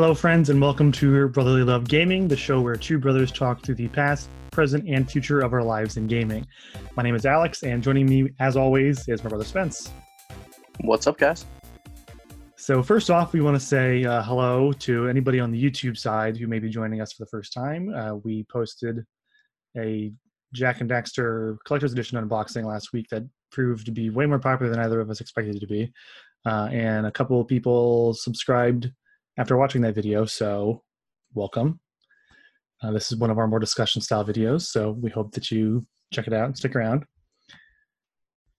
Hello, friends, and welcome to Brotherly Love Gaming, the show where two brothers talk through the past, present, and future of our lives in gaming. My name is Alex, and joining me, as always, is my brother Spence. What's up, guys? So, first off, we want to say uh, hello to anybody on the YouTube side who may be joining us for the first time. Uh, we posted a Jak and Daxter Collector's Edition unboxing last week that proved to be way more popular than either of us expected it to be. Uh, and a couple of people subscribed after watching that video. So, welcome. Uh, this is one of our more discussion style videos. So, we hope that you check it out and stick around.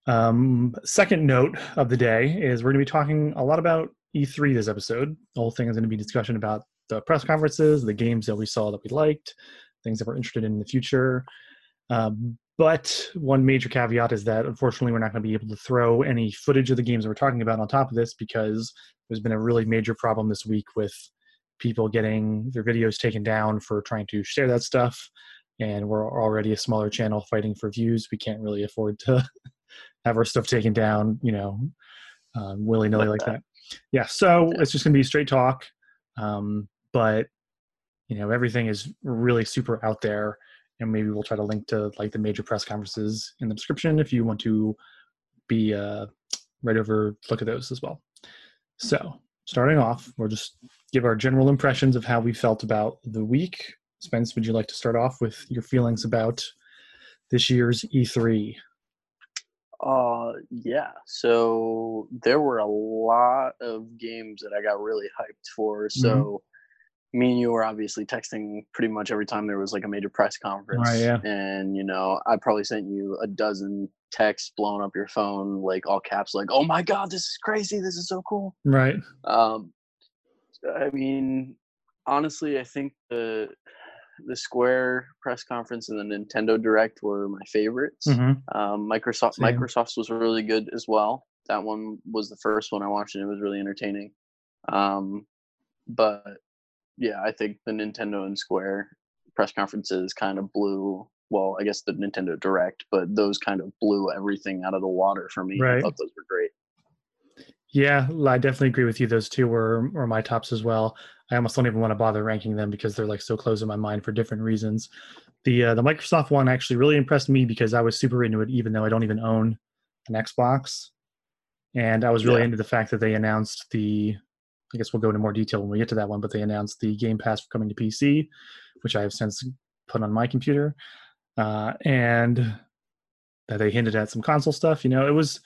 Um, second note of the day is we're going to be talking a lot about E3 this episode. The whole thing is going to be discussion about the press conferences, the games that we saw that we liked, things that we're interested in in the future. Um, but one major caveat is that unfortunately we're not going to be able to throw any footage of the games that we're talking about on top of this because there's been a really major problem this week with people getting their videos taken down for trying to share that stuff. And we're already a smaller channel fighting for views. We can't really afford to have our stuff taken down, you know, um, willy nilly like, like that. that. Yeah. So yeah. it's just going to be straight talk. Um, but, you know, everything is really super out there. And maybe we'll try to link to like the major press conferences in the description if you want to be uh, right over, look at those as well. So, starting off, we'll just give our general impressions of how we felt about the week. Spence, would you like to start off with your feelings about this year's E3? Uh, yeah. So there were a lot of games that I got really hyped for. Mm-hmm. So. Me and you were obviously texting pretty much every time there was like a major press conference. Right, yeah. And you know, I probably sent you a dozen texts blowing up your phone, like all caps, like, "Oh my god, this is crazy! This is so cool!" Right. Um, I mean, honestly, I think the the Square press conference and the Nintendo Direct were my favorites. Mm-hmm. Um, Microsoft Same. Microsoft's was really good as well. That one was the first one I watched and it was really entertaining. Um, but yeah, I think the Nintendo and Square press conferences kind of blew. Well, I guess the Nintendo Direct, but those kind of blew everything out of the water for me. Right. I thought those were great. Yeah, I definitely agree with you. Those two were were my tops as well. I almost don't even want to bother ranking them because they're like so close in my mind for different reasons. The uh, the Microsoft one actually really impressed me because I was super into it, even though I don't even own an Xbox, and I was really yeah. into the fact that they announced the. I guess we'll go into more detail when we get to that one, but they announced the Game Pass for coming to PC, which I have since put on my computer, uh, and that they hinted at some console stuff. You know, it was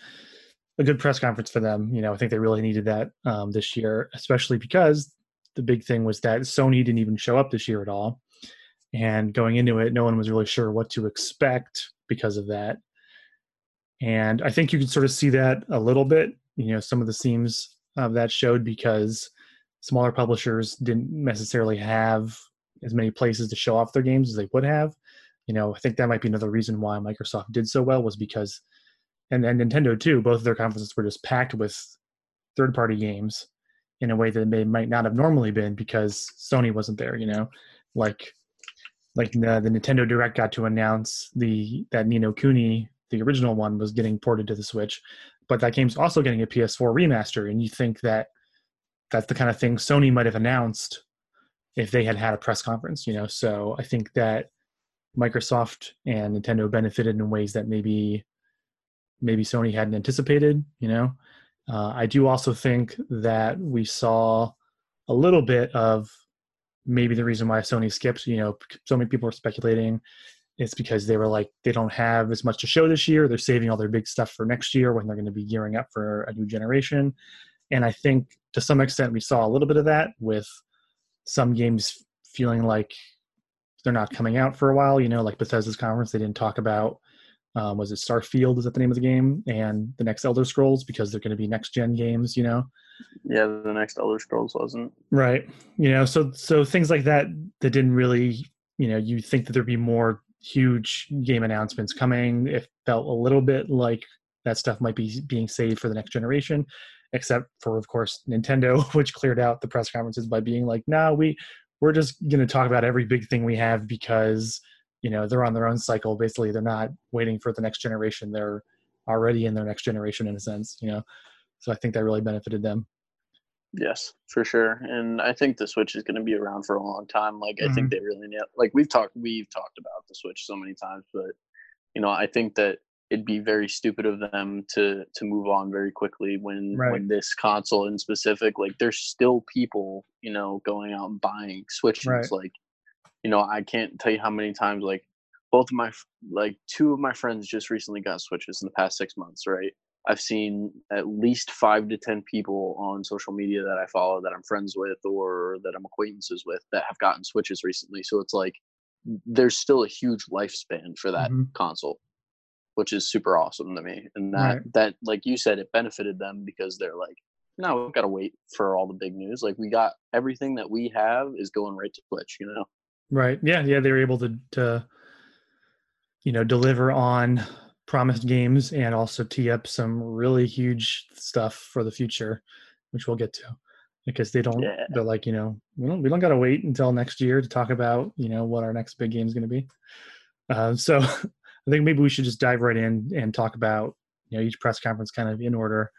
a good press conference for them. You know, I think they really needed that um, this year, especially because the big thing was that Sony didn't even show up this year at all. And going into it, no one was really sure what to expect because of that. And I think you can sort of see that a little bit. You know, some of the seams of that showed because smaller publishers didn't necessarily have as many places to show off their games as they would have. You know, I think that might be another reason why Microsoft did so well was because, and, and Nintendo too, both of their conferences were just packed with third party games in a way that they might not have normally been because Sony wasn't there. You know, like like the, the Nintendo Direct got to announce the that Ni no Kuni, the original one, was getting ported to the Switch, but that game's also getting a PS4 remaster, and you think that that's the kind of thing Sony might have announced if they had had a press conference. You know, so I think that Microsoft and Nintendo benefited in ways that maybe maybe Sony hadn't anticipated. You know, uh, I do also think that we saw a little bit of maybe the reason why Sony skipped. You know, so many people are speculating it's because they were like they don't have as much to show this year. They're saving all their big stuff for next year when they're going to be gearing up for a new generation. And I think to some extent we saw a little bit of that with some games feeling like they're not coming out for a while. You know, like Bethesda's conference, they didn't talk about um, was it Starfield? Is that the name of the game? And the next Elder Scrolls because they're going to be next gen games, you know. Yeah, the next Elder Scrolls wasn't right. You know, so so things like that that didn't really, you know, you think that there'd be more huge game announcements coming. It felt a little bit like that stuff might be being saved for the next generation, except for of course Nintendo, which cleared out the press conferences by being like, "No, nah, we we're just going to talk about every big thing we have because." you know they're on their own cycle basically they're not waiting for the next generation they're already in their next generation in a sense you know so i think that really benefited them Yes, for sure. And I think the Switch is going to be around for a long time. Like mm-hmm. I think mm-hmm. they really need like we've talked we've talked about the Switch so many times, but you know, I think that it'd be very stupid of them to to move on very quickly when right. when this console in specific like there's still people, you know, going out and buying Switches right. like you know, I can't tell you how many times like both of my like two of my friends just recently got Switches in the past 6 months, right? I've seen at least five to 10 people on social media that I follow that I'm friends with or that I'm acquaintances with that have gotten Switches recently. So it's like there's still a huge lifespan for that mm-hmm. console, which is super awesome to me. And that, right. that, like you said, it benefited them because they're like, no, we've got to wait for all the big news. Like we got everything that we have is going right to Switch, you know? Right. Yeah. Yeah. They were able to, to, you know, deliver on promised games and also tee up some really huge stuff for the future, which we'll get to. Because they don't, yeah. they're like, you know, we don't, we don't got to wait until next year to talk about, you know, what our next big game is going to be. Uh, so I think maybe we should just dive right in and talk about, you know, each press conference kind of in order,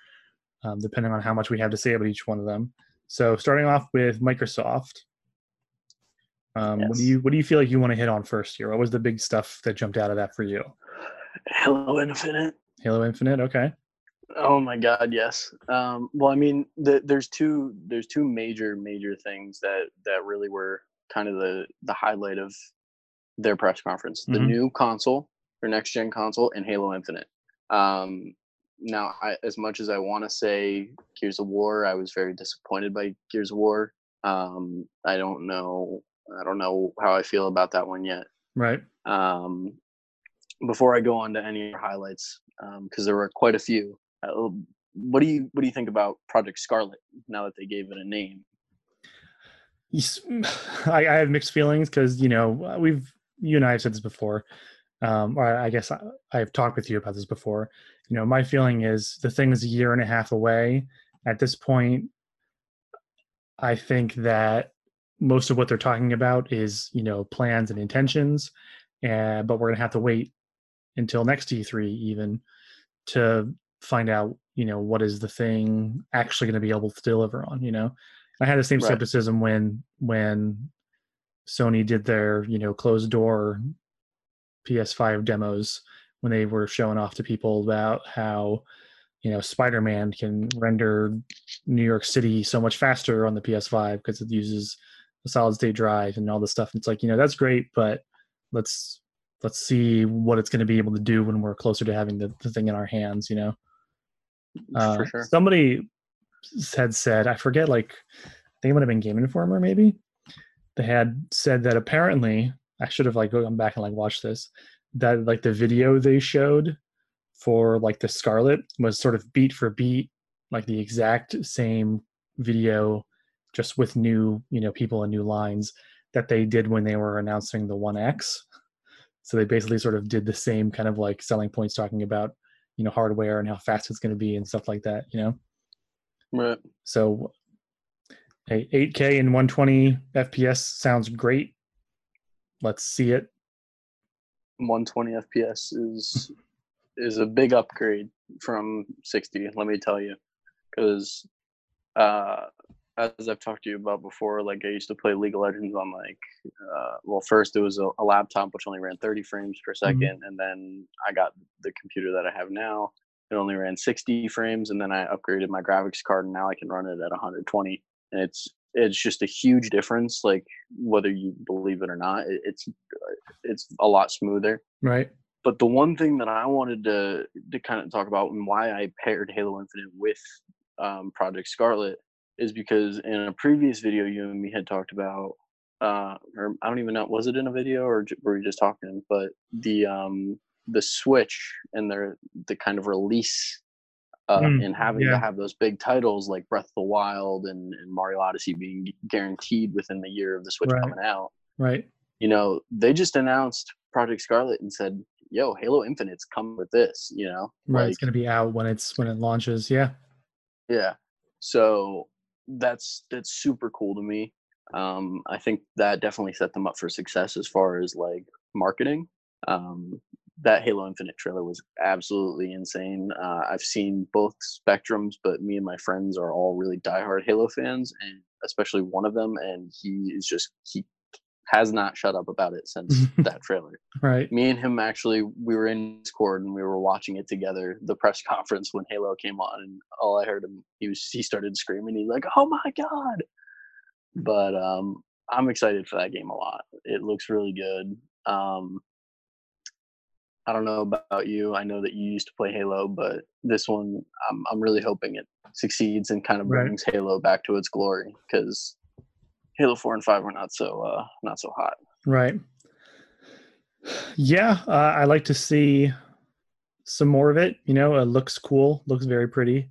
um, depending on how much we have to say about each one of them. So starting off with Microsoft, um, yes. what do you what do you feel like you want to hit on first here? What was the big stuff that jumped out of that for you? Halo Infinite. Halo Infinite. Okay. Oh my God, yes. Um, well, I mean, the, there's two there's two major major things that that really were kind of the the highlight of their press conference: the mm-hmm. new console, their next gen console, and Halo Infinite. Um, now, I, as much as I want to say Gears of War, I was very disappointed by Gears of War. Um, I don't know. I don't know how I feel about that one yet. Right. Um, before I go on to any highlights, because um, there were quite a few. Uh, what do you what do you think about Project Scarlet now that they gave it a name? I, I have mixed feelings because you know we've you and I have said this before, um, or I guess I, I've talked with you about this before. You know, my feeling is the thing is a year and a half away. At this point, I think that most of what they're talking about is you know plans and intentions, and but we're gonna have to wait until next E3 even to find out, you know, what is the thing actually going to be able to deliver on, you know. I had the same right. skepticism when when Sony did their, you know, closed door PS5 demos when they were showing off to people about how you know spider-man can render new york city so much faster on the ps5 because it uses a solid state drive and all this stuff and it's like you know that's great but let's let's see what it's going to be able to do when we're closer to having the, the thing in our hands you know? Uh, sure. somebody had said i forget like i think it would have been game informer maybe? They had said that apparently i should have like gone back and like watched this that like the video they showed for like the scarlet was sort of beat for beat like the exact same video just with new you know people and new lines that they did when they were announcing the 1x so they basically sort of did the same kind of like selling points, talking about you know hardware and how fast it's going to be and stuff like that. You know. Right. So, hey, 8K and 120 FPS sounds great. Let's see it. 120 FPS is is a big upgrade from 60. Let me tell you, because uh, as I've talked to you about before, like I used to play League of Legends on like, uh, well, first it was a, a, laptop which only ran 30 frames per 2nd mm-hmm. and then I got the computer that I have now. It only ran 60 frames, and then I upgraded my graphics card, and now I can run it at 120. And it's it's just a huge difference. Like whether you believe it or not, it, it's it's a lot smoother. Right. But the one thing that I wanted to to kind of talk about and why I paired Halo Infinite with um, Project Scarlet is because in a previous video you and me had talked about uh or i don't even know was it in a video or were we just talking but the um the switch and the the kind of release uh, mm, and having yeah. to have those big titles like breath of the wild and, and mario odyssey being guaranteed within the year of the switch right. coming out right you know they just announced project scarlet and said yo halo infinite's coming with this you know right like, it's going to be out when it's when it launches yeah yeah so that's that's super cool to me. Um, I think that definitely set them up for success as far as like marketing. Um, that Halo Infinite trailer was absolutely insane. Uh, I've seen both spectrums, but me and my friends are all really diehard Halo fans, and especially one of them, and he is just he has not shut up about it since that trailer. Right. Me and him actually, we were in Discord and we were watching it together. The press conference when Halo came on, and all I heard him, he was he started screaming. He's like, "Oh my god!" But um, I'm excited for that game a lot. It looks really good. Um, I don't know about you. I know that you used to play Halo, but this one, I'm I'm really hoping it succeeds and kind of brings right. Halo back to its glory because Halo Four and Five were not so uh, not so hot. Right. Yeah, uh, I like to see some more of it. You know, it looks cool, looks very pretty,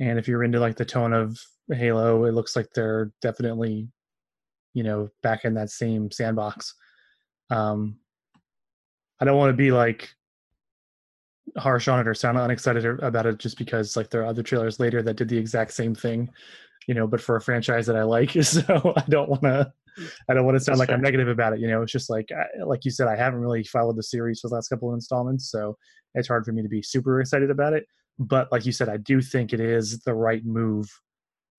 and if you're into like the tone of Halo, it looks like they're definitely, you know, back in that same sandbox. Um, I don't want to be like harsh on it or sound unexcited about it just because like there are other trailers later that did the exact same thing, you know, but for a franchise that I like. So I don't want to, I don't want to sound That's like fair. I'm negative about it. You know, it's just like, like you said, I haven't really followed the series for the last couple of installments. So it's hard for me to be super excited about it. But like you said, I do think it is the right move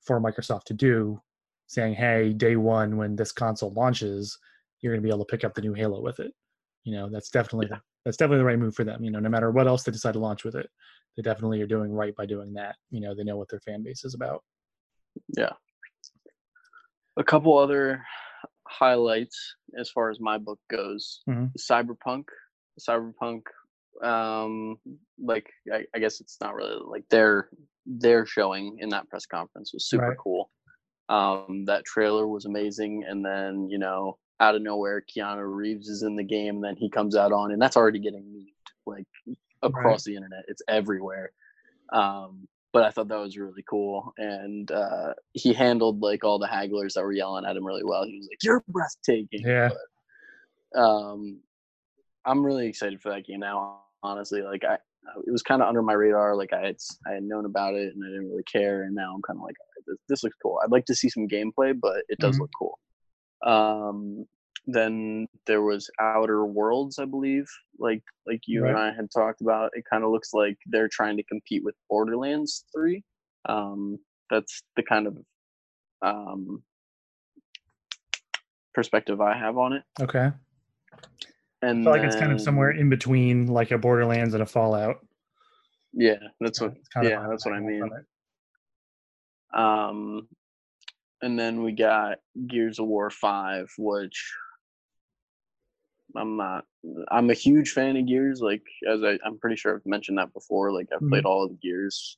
for Microsoft to do saying, hey, day one, when this console launches, you're going to be able to pick up the new Halo with it you know that's definitely yeah. that's definitely the right move for them you know no matter what else they decide to launch with it they definitely are doing right by doing that you know they know what their fan base is about yeah a couple other highlights as far as my book goes mm-hmm. cyberpunk cyberpunk um like I, I, guess it's not really like their their showing in that press conference was super right. cool um that trailer was amazing and then you know out of nowhere Keanu Reeves is in the game, and then he comes out on, and that's already getting memed like across right. the internet. It's everywhere. Um, but I thought that was really cool, and uh, he handled like all the hagglers that were yelling at him really well. He was like, "You're breathtaking." Yeah. But, um, I'm really excited for that game now. Honestly, like I, it was kind of under my radar. Like I had, I had known about it, and I didn't really care. And now I'm kind of like, this, this, looks cool. I'd like to see some gameplay, but it does mm-hmm. look cool. Um, then there was Outer Worlds, I believe, like like you right. and I had talked about. It kind of looks like they're trying to compete with Borderlands Three. Um, that's the kind of um, perspective I have on it. Okay. And I feel like it's kind of somewhere in between, like a Borderlands and a Fallout. Yeah, that's what. Yeah, that's what I mean. Um, and then we got Gears of War Five, which I'm not. I'm a huge fan of Gears. Like as I, I'm pretty sure I've mentioned that before. Like I've mm-hmm. played all of the Gears.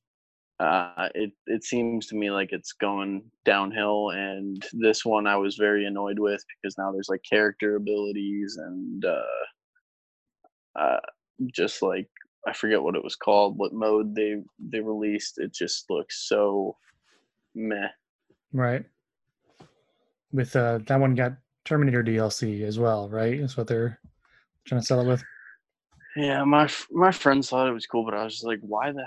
Uh, it it seems to me like it's going downhill, and this one I was very annoyed with because now there's like character abilities and uh, uh, just like I forget what it was called, what mode they they released. It just looks so meh. Right. With uh, that one got Terminator DLC as well, right? That's what they're trying to sell it with. Yeah, my my friends thought it was cool, but I was just like, why the,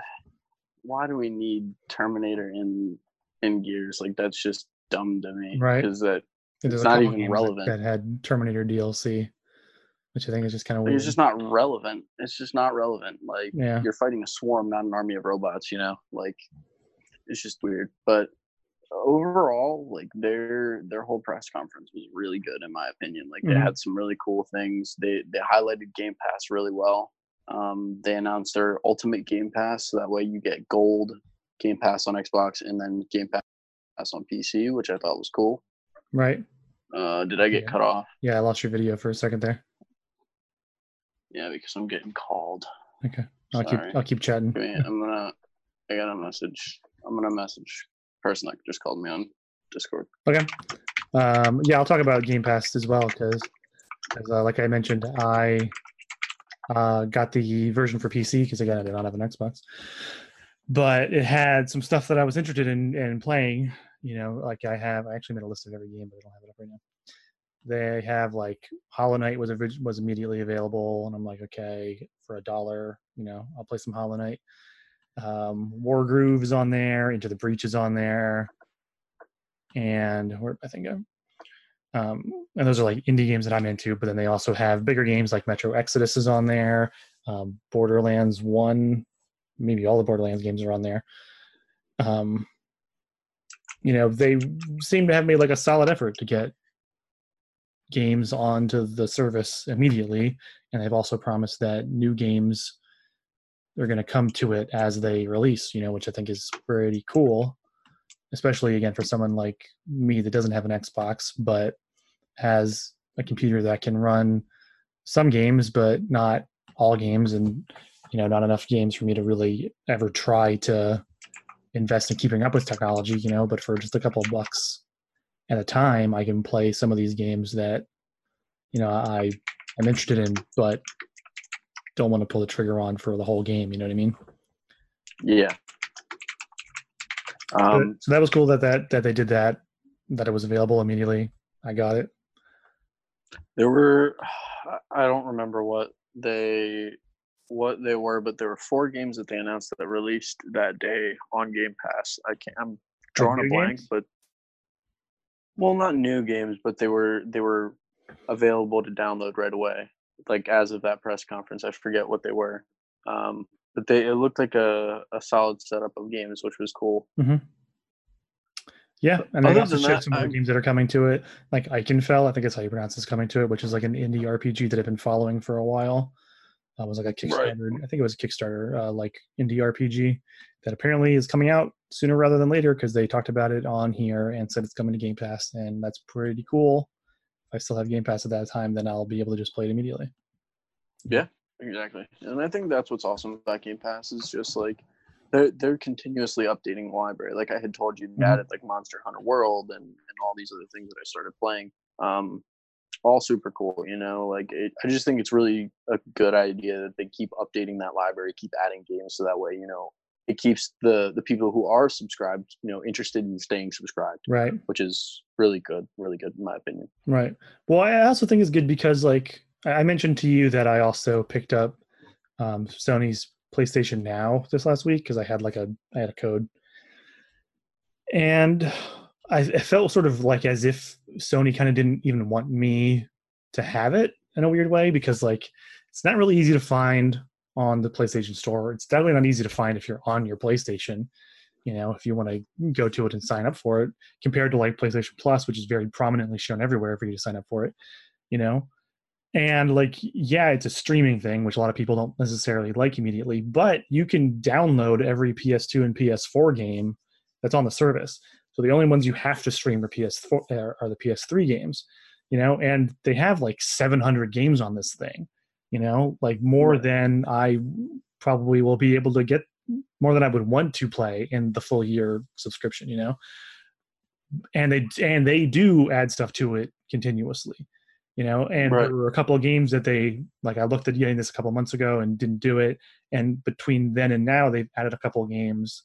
why do we need Terminator in in Gears? Like that's just dumb to me. Right. Because that it's not even relevant. That had Terminator DLC, which I think is just kind of weird. It's just not relevant. It's just not relevant. Like yeah. you're fighting a swarm, not an army of robots. You know, like it's just weird. But overall, like their their whole press conference was really good in my opinion. Like mm-hmm. they had some really cool things. They they highlighted Game Pass really well. Um, they announced their Ultimate Game Pass, so that way you get Gold Game Pass on Xbox and then Game Pass on PC, which I thought was cool. Right. Uh, did I get yeah. cut off? Yeah, I lost your video for a second there. Yeah, because I'm getting called. Okay, I'll Sorry. keep I'll keep chatting. I'm gonna. I got a message. I'm gonna message person that just called me on Discord. Okay. Um, yeah, I'll talk about Game Pass as well because, uh, like I mentioned, I uh, got the version for PC because again I did not have an Xbox, but it had some stuff that I was interested in in playing. You know, like I have, I actually made a list of every game, but I don't have it up right now. They have like Hollow Knight was was immediately available, and I'm like, okay, for a dollar, you know, I'll play some Hollow Knight. Um, Wargroove is on there. Into the Breach is on there. And where I think um, um, and those are like indie games that I'm into. But then they also have bigger games like Metro Exodus is on there. Um, Borderlands One, maybe all the Borderlands games are on there. Um, you know, they seem to have made like a solid effort to get games onto the service immediately, and they've also promised that new games are going to come to it as they release. You know, which I think is pretty cool, especially again for someone like me that doesn't have an Xbox but has a computer that can run some games, but not all games, and you know, not enough games for me to really ever try to invest in keeping up with technology. You know, but for just a couple of bucks at a time, I can play some of these games that you know I am interested in, but don't want to pull the trigger on for the whole game. You know what I mean? Yeah. Um, so that was cool that that that they did that, that it was available immediately. I got it. There were, I don't remember what they what they were, but there were four games that they announced that released that day on Game Pass. I can't. I'm drawing a blank, games? but well, not new games, but they were they were available to download right away. Like as of that press conference, I forget what they were, um, but they it looked like a, a solid setup of games, which was cool. Mm-hmm. Yeah, and they also showed some other games that are coming to it, like Ikenfell. I think that's how you pronounce this. Coming to it, which is like an indie RPG that I've been following for a while. Uh, was like a Kickstarter. Right. I think it was a Kickstarter, uh, like indie RPG that apparently is coming out sooner rather than later because they talked about it on here and said it's coming to Game Pass, and that's pretty cool. I still have Game Pass at that time, then I'll be able to just play it immediately. Yeah, exactly. And I think that's what's awesome about Game Pass is just like they're they're continuously updating the library. Like I had told you, mm-hmm. added like Monster Hunter World and and all these other things that I started playing. Um, all super cool, you know. Like it, I just think it's really a good idea that they keep updating that library, keep adding games, so that way you know it keeps the the people who are subscribed, you know, interested in staying subscribed. Right. Which is really good, really good in my opinion. Right. Well, I also think it's good because like I mentioned to you that I also picked up um, Sony's PlayStation Now this last week because I had like a I had a code, and I it felt sort of like as if Sony kind of didn't even want me to have it in a weird way because like it's not really easy to find on the PlayStation Store. It's definitely not easy to find if you're on your PlayStation. You know, if you want to go to it and sign up for it, compared to like PlayStation Plus, which is very prominently shown everywhere for you to sign up for it. You know, and like, yeah, it's a streaming thing, which a lot of people don't necessarily like immediately, but you can download every PS2 and PS4 game that's on the service. So the only ones you have to stream are PS4 uh, are the PS3 games, you know, and they have like 700 games on this thing, you know, like more than I probably will be able to get more than I would want to play in the full year subscription, you know. And they and they do add stuff to it continuously you know and right. there were a couple of games that they like i looked at getting this a couple months ago and didn't do it and between then and now they've added a couple of games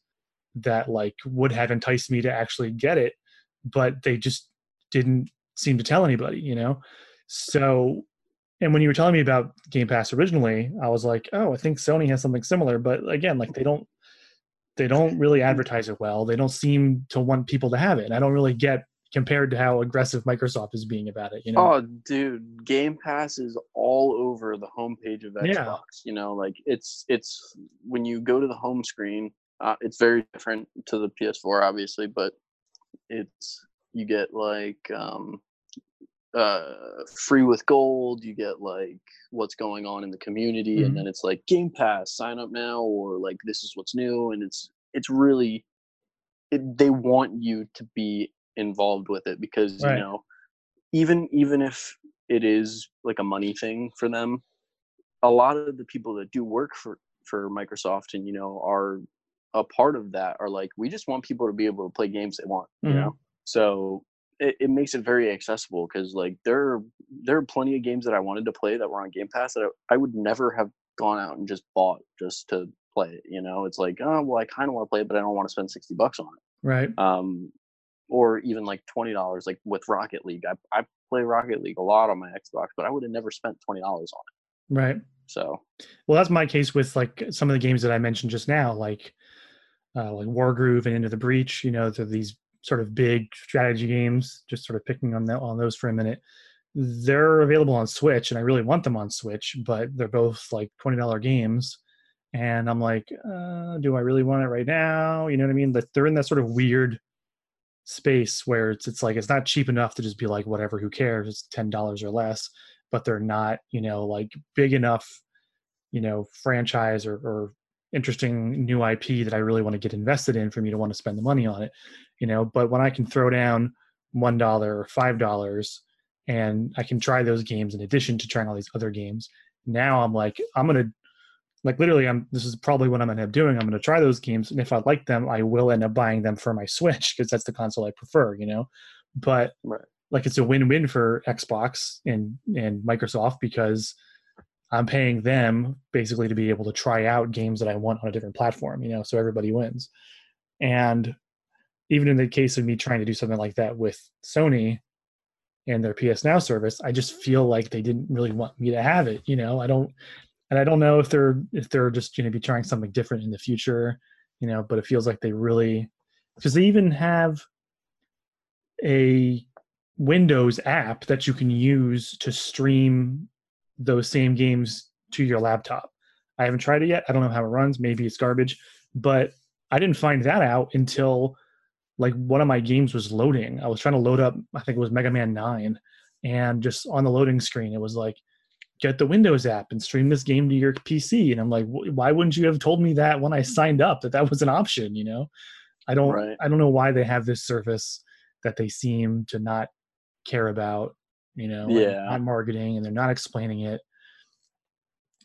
that like would have enticed me to actually get it but they just didn't seem to tell anybody you know so and when you were telling me about game pass originally i was like oh i think sony has something similar but again like they don't they don't really advertise it well they don't seem to want people to have it and i don't really get compared to how aggressive Microsoft is being about it. You know? Oh, dude, Game Pass is all over the homepage of Xbox. Yeah. You know, like it's it's when you go to the home screen, uh, it's very different to the PS4, obviously, but it's you get like um, uh, free with gold. You get like what's going on in the community, mm-hmm. and then it's like Game Pass, sign up now, or like this is what's new, and it's it's really it, they want you to be involved with it because right. you know even even if it is like a money thing for them a lot of the people that do work for for microsoft and you know are a part of that are like we just want people to be able to play games they want mm-hmm. you know so it, it makes it very accessible because like there there are plenty of games that i wanted to play that were on game pass that I, I would never have gone out and just bought just to play it you know it's like oh well i kind of want to play it but i don't want to spend 60 bucks on it right um or even like twenty dollars, like with Rocket League. I I play Rocket League a lot on my Xbox, but I would have never spent twenty dollars on it. Right. So. Well, that's my case with like some of the games that I mentioned just now, like uh, like Wargroove and Into the Breach. You know, they're these sort of big strategy games. Just sort of picking on on those for a minute. they're available on Switch, and I really want them on Switch, but they're both like twenty dollar games, and I'm like, uh, do I really want it right now? You know what I mean? But they're in that sort of weird space where it's it's like it's not cheap enough to just be like whatever, who cares? It's ten dollars or less, but they're not you know like big enough, you know, franchise or, or interesting new IP that I really want to get invested in for me to want to spend the money on it, you know. But when I can throw down one dollar or five dollars and I can try those games in addition to trying all these other games. Now I'm like, I'm gonna like literally I'm this is probably what I'm gonna end up doing. I'm gonna try those games and if I like them, I will end up buying them for my Switch because that's the console I prefer, you know. But right. like it's a win-win for Xbox and and Microsoft because I'm paying them basically to be able to try out games that I want on a different platform, you know, so everybody wins. And even in the case of me trying to do something like that with Sony, and their PS Now service, I just feel like they didn't really want me to have it. You know, I don't, and I don't know if they're if they're just going to be trying something different in the future. You know, but it feels like they really because they even have a Windows app that you can use to stream those same games to your laptop. I haven't tried it yet. I don't know how it runs. Maybe it's garbage, but I didn't find that out until like one of my games was loading. I was trying to load up, I think it was Mega Man 9, and just on the loading screen, it was like, get the Windows app and stream this game to your PC. And I'm like, why wouldn't you have told me that when I signed up that that was an option? You know, I don't, right. I don't know why they have this service that they seem to not care about. You know, yeah, not marketing, and they're not explaining it.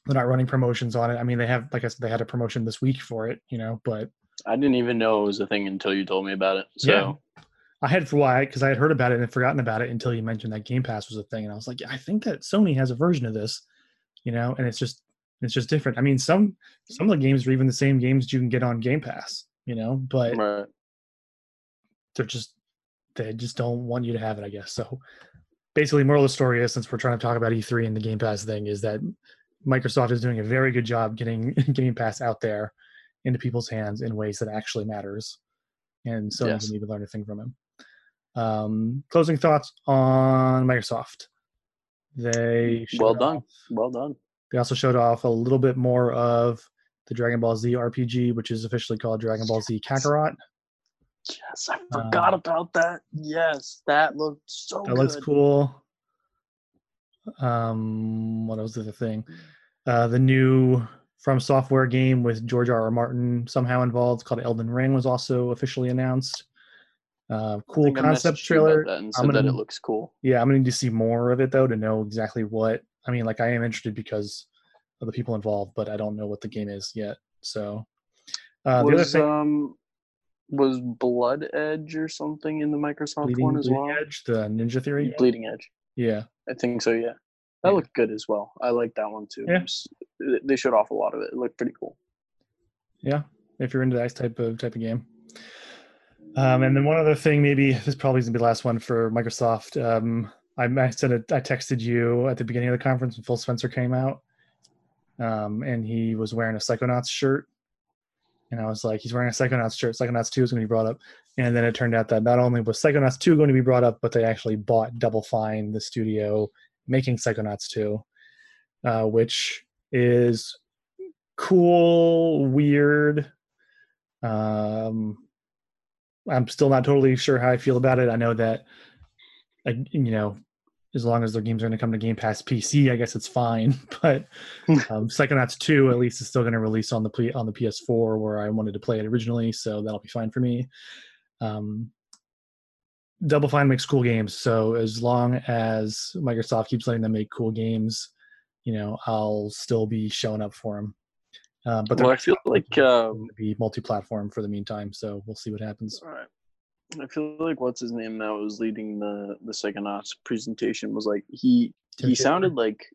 They're not running promotions on it. I mean, they have, like I said, they had a promotion this week for it. You know, but I didn't even know it was a thing until you told me about it. So yeah. I had for why because I had heard about it and forgotten about it until you mentioned that Game Pass was a thing, and I was like, yeah, I think that Sony has a version of this, you know, and it's just it's just different. I mean, some some of the games are even the same games you can get on Game Pass, you know, but right. they're just they just don't want you to have it, I guess. So basically, moral of the story is since we're trying to talk about E3 and the Game Pass thing, is that Microsoft is doing a very good job getting Game Pass out there into people's hands in ways that actually matters. And so yes. need to learn a thing from him. Um, closing thoughts on Microsoft. They well done. Off, well done. They also showed off a little bit more of the Dragon Ball Z RPG, which is officially called Dragon Ball Z Kakarot. Yes, I forgot uh, about that. Yes, that looked so. That good. looks cool. Um, what was the other thing? Uh, the new from software game with George R. R. Martin somehow involved called Elden Ring was also officially announced. Uh, cool concept trailer. I'm gonna, that it looks cool. Yeah, I'm gonna need to see more of it though to know exactly what. I mean, like I am interested because of the people involved, but I don't know what the game is yet. So uh, was, the other thing, um, was Blood Edge or something in the Microsoft Bleeding, one as Bleeding well? Edge, the Ninja Theory. Bleeding Edge. Yeah, I think so. Yeah. That yeah. looked good as well. I like that one too. Yeah. They showed off a lot of it. It looked pretty cool. Yeah, if you're into that type of type of game. Um, and then one other thing, maybe this probably is gonna be the last one for Microsoft. Um, I, I said it, I texted you at the beginning of the conference when Phil Spencer came out, um, and he was wearing a Psychonauts shirt, and I was like, he's wearing a Psychonauts shirt. Psychonauts 2 is going to be brought up. And then it turned out that not only was Psychonauts 2 going to be brought up, but they actually bought Double Fine, the studio making Psychonauts 2, uh, which is cool, weird. Um, I'm still not totally sure how I feel about it. I know that, you know, as long as their games are going to come to Game Pass PC, I guess it's fine. But um, Psychonauts 2 at least is still going to release on the on the PS4 where I wanted to play it originally, so that'll be fine for me. Um, Double Fine makes cool games, so as long as Microsoft keeps letting them make cool games, you know, I'll still be showing up for them. Uh, but well, I feel like um, be multi-platform for the meantime, so we'll see what happens. All right. I feel like what's his name that was leading the the Psychonauts presentation was like he he sounded like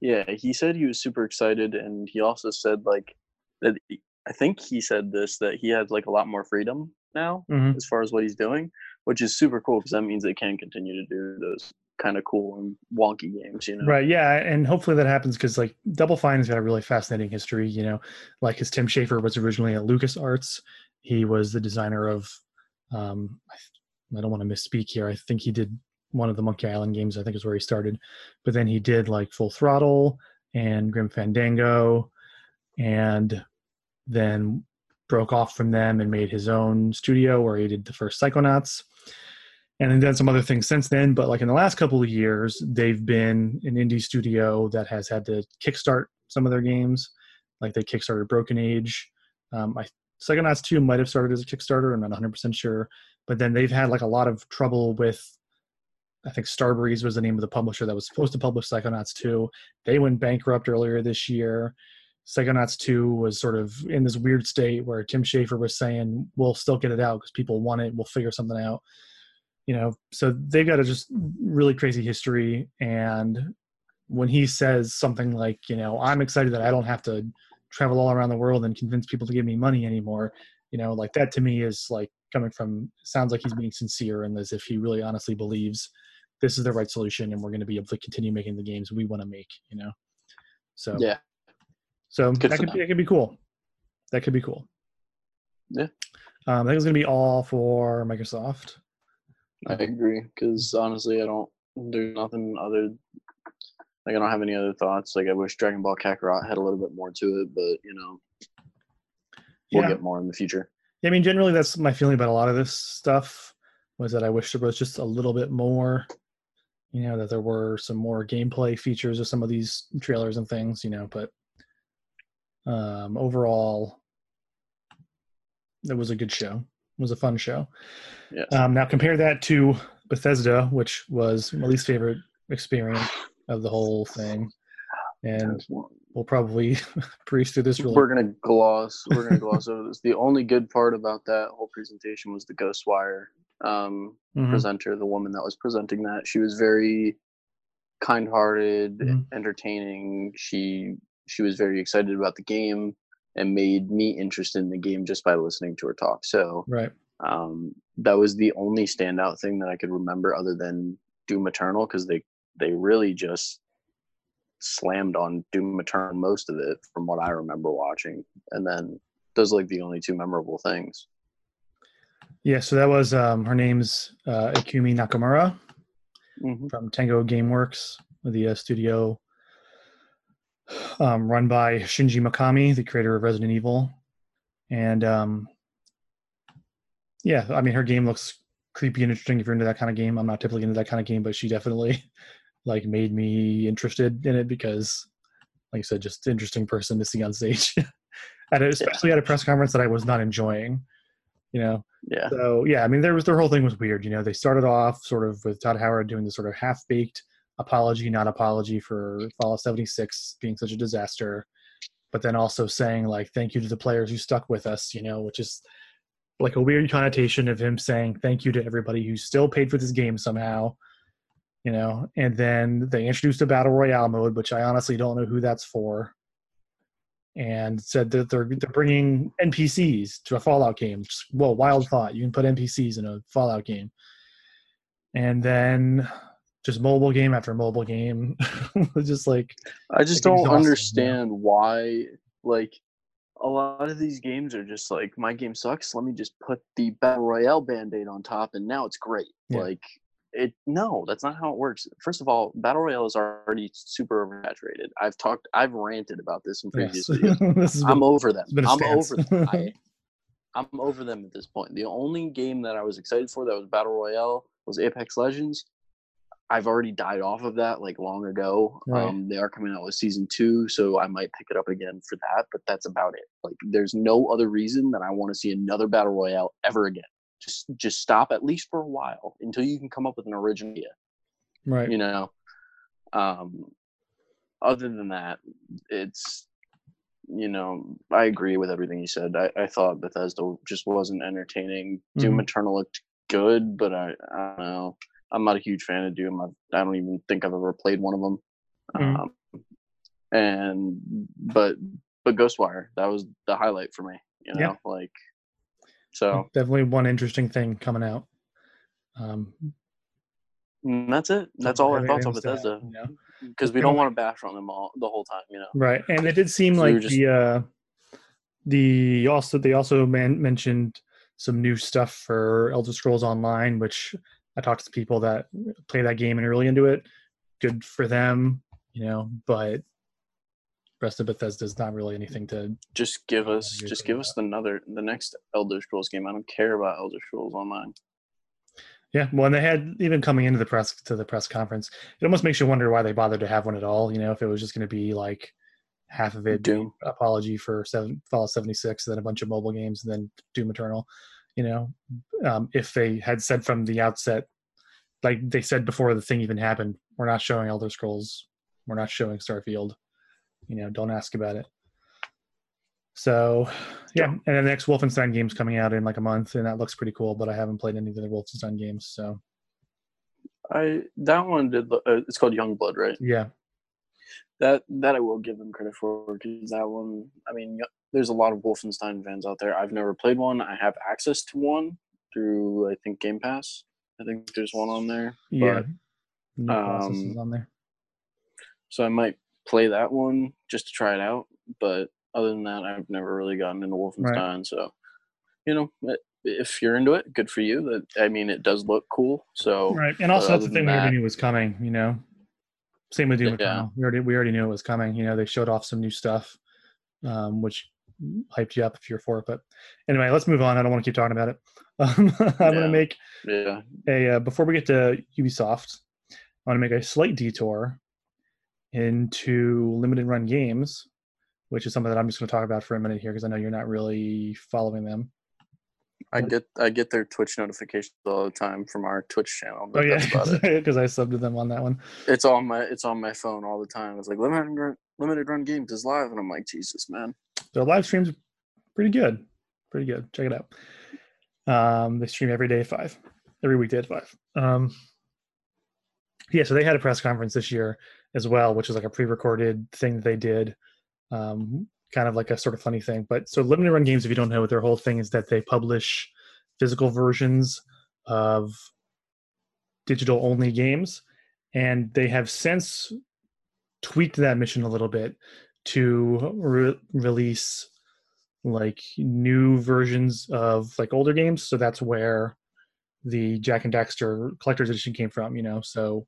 yeah he said he was super excited and he also said like that he, I think he said this that he has like a lot more freedom now mm-hmm. as far as what he's doing which is super cool because that means they can continue to do those kind of cool and wonky games, you know. Right. Yeah, and hopefully that happens because like Double Fine has got a really fascinating history. You know, like his Tim Schafer was originally at Lucas Arts. He was the designer of. Um, I, I don't want to misspeak here. I think he did one of the Monkey Island games. I think is where he started, but then he did like Full Throttle and Grim Fandango, and then broke off from them and made his own studio where he did the first Psychonauts and then done some other things since then. But like in the last couple of years, they've been an indie studio that has had to kickstart some of their games. Like they kickstarted Broken Age. Um, I Psychonauts 2 might have started as a Kickstarter. I'm not 100% sure. But then they've had like a lot of trouble with, I think Starbreeze was the name of the publisher that was supposed to publish Psychonauts 2. They went bankrupt earlier this year. Psychonauts 2 was sort of in this weird state where Tim Schafer was saying, we'll still get it out because people want it. We'll figure something out you know so they've got a just really crazy history and when he says something like you know i'm excited that i don't have to travel all around the world and convince people to give me money anymore you know like that to me is like coming from sounds like he's being sincere and as if he really honestly believes this is the right solution and we're going to be able to continue making the games we want to make you know? So yeah. so Good that could be that could be cool. That could be cool. Yeah. Um, I think it's going to be all for Microsoft. I agree because honestly, I don't do nothing other. Like I don't have any other thoughts. Like I wish Dragon Ball Kakarot had a little bit more to it, but you know, we'll yeah. get more in the future. Yeah, I mean, generally, that's my feeling about a lot of this stuff. Was that I wish there was just a little bit more. You know, that there were some more gameplay features of some of these trailers and things. You know, but um, overall, it was a good show It was a fun show. Yes. Um, now compare that to Bethesda, which was my least favorite experience of the whole thing, and we'll probably breeze through this. Really we're gonna gloss. We're gonna gloss over this. The only good part about that whole presentation was the Ghostwire um, mm-hmm. presenter, the woman that was presenting that. She was very kind-hearted, mm-hmm. entertaining. She she was very excited about the game and made me interested in the game just by listening to her talk. So right. Um, that was the only standout thing that I could remember other than Doom Eternal because they they really just slammed on Doom Eternal most of it from what I remember watching, and then those are like the only two memorable things. Yeah, so that was um, her name's uh, Ikumi Nakamura mm-hmm. from Tango GameWorks, the uh, studio um, run by Shinji Mikami, the creator of Resident Evil. And um, yeah, I mean, her game looks creepy and interesting if you're into that kind of game. I'm not typically into that kind of game, but she definitely like made me interested in it because, like I said, just interesting person to see on stage. at a, especially yeah. at a press conference that I was not enjoying. You know. Yeah. So yeah, I mean, there was their whole thing was weird. You know, they started off sort of with Todd Howard doing this sort of half baked apology, not apology for Fallout 76 being such a disaster, but then also saying like thank you to the players who stuck with us, you know, which is like a weird connotation of him saying thank you to everybody who still paid for this game somehow, you know. And then they introduced a battle royale mode, which I honestly don't know who that's for. And said that they're they're bringing NPCs to a Fallout game. Just, well, wild thought. You can put NPCs in a Fallout game. And then just mobile game after mobile game. just like I just like don't understand why like a lot of these games are just like my game sucks. Let me just put the battle royale band-aid on top and now it's great. Yeah. Like it no, that's not how it works. First of all, battle royale is already super oversaturated. I've talked I've ranted about this in previous yes. videos. I'm over them. I'm over them. I, I'm over them at this point. The only game that I was excited for that was battle royale was Apex Legends. I've already died off of that like long ago. Right. Um, they are coming out with season two, so I might pick it up again for that. But that's about it. Like, there's no other reason that I want to see another battle royale ever again. Just, just stop at least for a while until you can come up with an original idea. Right. You know. Um. Other than that, it's you know, I agree with everything you said. I, I thought Bethesda just wasn't entertaining. Mm-hmm. Doom Eternal looked good, but I, I don't know. I'm not a huge fan of Doom. I've, I, don't even think I've ever played one of them. Mm. Um, and but but Ghostwire that was the highlight for me. You know, yeah. like so definitely one interesting thing coming out. Um, mm, that's it. That's all our thoughts on Bethesda. Because we don't want to bash on them all the whole time, you know. Right, and it did seem so like just, the uh, the also they also man- mentioned some new stuff for Elder Scrolls Online, which I talked to people that play that game and are really into it. Good for them, you know. But rest of Bethesda is not really anything to just give us. Just give us another the next Elder Scrolls game. I don't care about Elder Scrolls Online. Yeah, well, and they had even coming into the press to the press conference, it almost makes you wonder why they bothered to have one at all. You know, if it was just going to be like half of it Doom apology for seven Fallout 76, then a bunch of mobile games, and then Doom Eternal. You know, um, if they had said from the outset, like they said before the thing even happened, we're not showing Elder Scrolls, we're not showing Starfield. You know, don't ask about it. So, yeah, and the next Wolfenstein game's coming out in like a month, and that looks pretty cool. But I haven't played any of the Wolfenstein games, so. I that one did. Uh, it's called Youngblood, right? Yeah. That that I will give them credit for because that one. I mean, there's a lot of Wolfenstein fans out there. I've never played one. I have access to one through I think Game Pass. I think there's one on there. Yeah. But, um, on there. So I might play that one just to try it out, but other than that, I've never really gotten into Wolfenstein. Right. So, you know, if you're into it, good for you. That I mean, it does look cool. So right, and also that's the thing that, we already knew was coming. You know, same with Doom Eternal. We already we already knew it was coming. You know, they showed off some new stuff, um, which hyped you up if you're for it. But anyway, let's move on. I don't want to keep talking about it. Um, I'm yeah. going to make yeah. a uh, before we get to Ubisoft. I want to make a slight detour into limited run games which is something that I'm just going to talk about for a minute here because I know you're not really following them. I get I get their Twitch notifications all the time from our Twitch channel. oh yeah, because I subbed to them on that one. It's on my it's on my phone all the time. It's like limited run, limited run games is live, and I'm like Jesus, man. The live stream's pretty good, pretty good. Check it out. Um, they stream every day at five, every weekday at five. Um, yeah, so they had a press conference this year as well, which is like a pre-recorded thing that they did um, kind of like a sort of funny thing. But so limited run games, if you don't know, their whole thing is that they publish physical versions of digital only games, and they have since tweaked that mission a little bit to re- release like new versions of like older games. So that's where the Jak and Daxter collector's edition came from. You know, so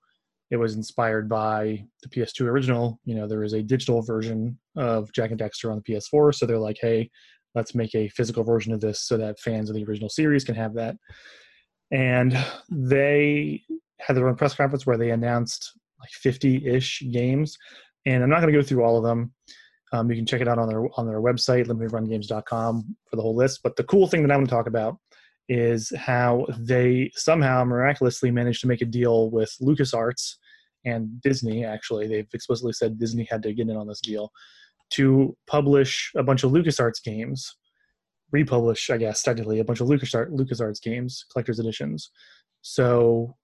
it was inspired by the PS2 original. You know, there is a digital version of Jak and Daxter on the PS4, so they're like, hey, let's make a physical version of this so that fans of the original series can have that. And they had their own press conference where they announced like 50-ish games, and I'm not going to go through all of them. Um, you can check it out on their on their website, limitedrungames.com, for the whole list. But the cool thing that I'm going to talk about is how they somehow miraculously managed to make a deal with LucasArts and Disney. Actually, they've explicitly said Disney had to get in on this deal to publish a bunch of LucasArts games, republish, I guess, technically, a bunch of LucasArts, LucasArts games, collector's editions. So,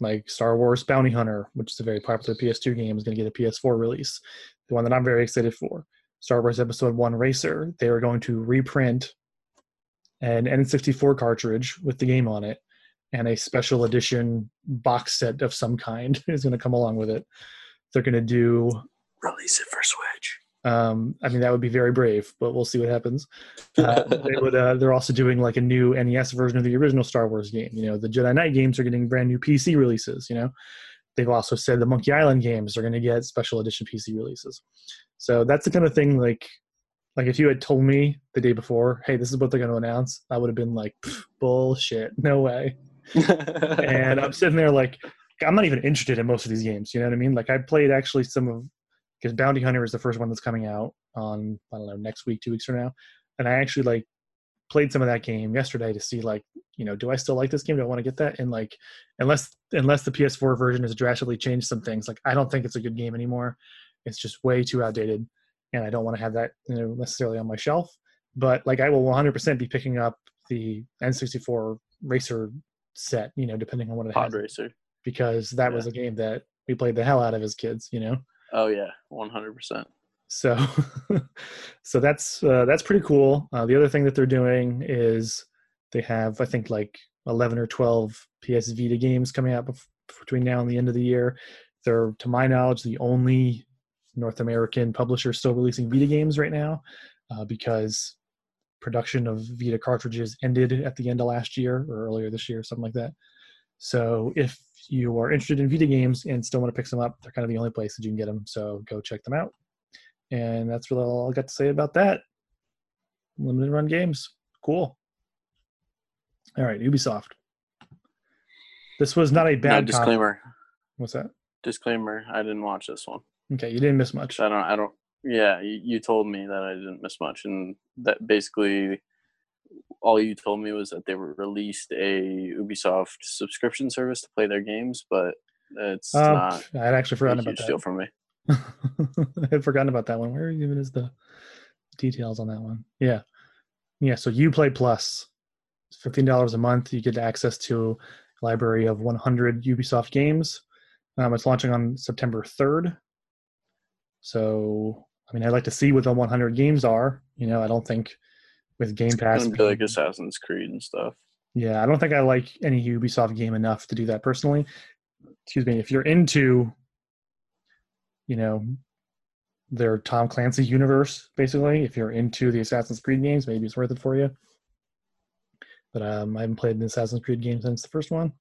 like Star Wars Bounty Hunter, which is a very popular PS2 game, is going to get a PS4 release. The one that I'm very excited for, Star Wars Episode 1 Racer, they are going to reprint an N64 cartridge with the game on it, and a special edition box set of some kind is going to come along with it. They're going to do release it for Switch. Um, I mean, that would be very brave, but we'll see what happens. Uh, they would. Uh, they're also doing like a new NES version of the original Star Wars game. You know, the Jedi Knight games are getting brand new PC releases. You know, they've also said the Monkey Island games are going to get special edition PC releases. So that's the kind of thing like like if you had told me the day before, hey, this is what they're going to announce, I would have been like, bullshit, no way. and I'm sitting there like, I'm not even interested in most of these games. You know what I mean? Like I played actually some of because Bounty Hunter is the first one that's coming out on I don't know next week, two weeks from now, and I actually like played some of that game yesterday to see like you know do I still like this game? Do I want to get that? And like unless unless the PS4 version has drastically changed some things, like I don't think it's a good game anymore. It's just way too outdated and I don't want to have that you know necessarily on my shelf. But like I will 100% be picking up the N64 racer set, you know, depending on what it Pod has. Racer. Because that yeah. was a game that we played the hell out of as kids, you know. Oh yeah, 100%. So, so that's uh, that's pretty cool. Uh, the other thing that they're doing is they have, I think, like 11 or 12 PS Vita games coming out bef- between now and the end of the year. They're, to my knowledge, the only North American publisher still releasing Vita games right now uh, because production of Vita cartridges ended at the end of last year or earlier this year, something like that. So if you are interested in Vita games and still want to pick some up, they're kind of the only place that you can get them. So go check them out. And that's really all I got to say about that. Limited run games. Cool. All right, Ubisoft. This was not a bad no, disclaimer. What's that? Disclaimer: I didn't watch this one. Okay, you didn't miss much. I don't. I don't. Yeah, you, you told me that I didn't miss much, and that basically all you told me was that they released a Ubisoft subscription service to play their games, but it's um, not. I'd actually forgotten about that. Steal from me. I had forgotten about that one. Where even is the details on that one? Yeah, yeah. So Uplay Plus, fifteen dollars a month. You get access to a library of one hundred Ubisoft games. Um, it's launching on September third. So, I mean, I'd like to see what the 100 games are. You know, I don't think with Game Pass. It's like Assassin's Creed and stuff. Yeah, I don't think I like any Ubisoft game enough to do that personally. Excuse me. If you're into, you know, their Tom Clancy universe, basically, if you're into the Assassin's Creed games, maybe it's worth it for you. But um, I haven't played an Assassin's Creed game since the first one.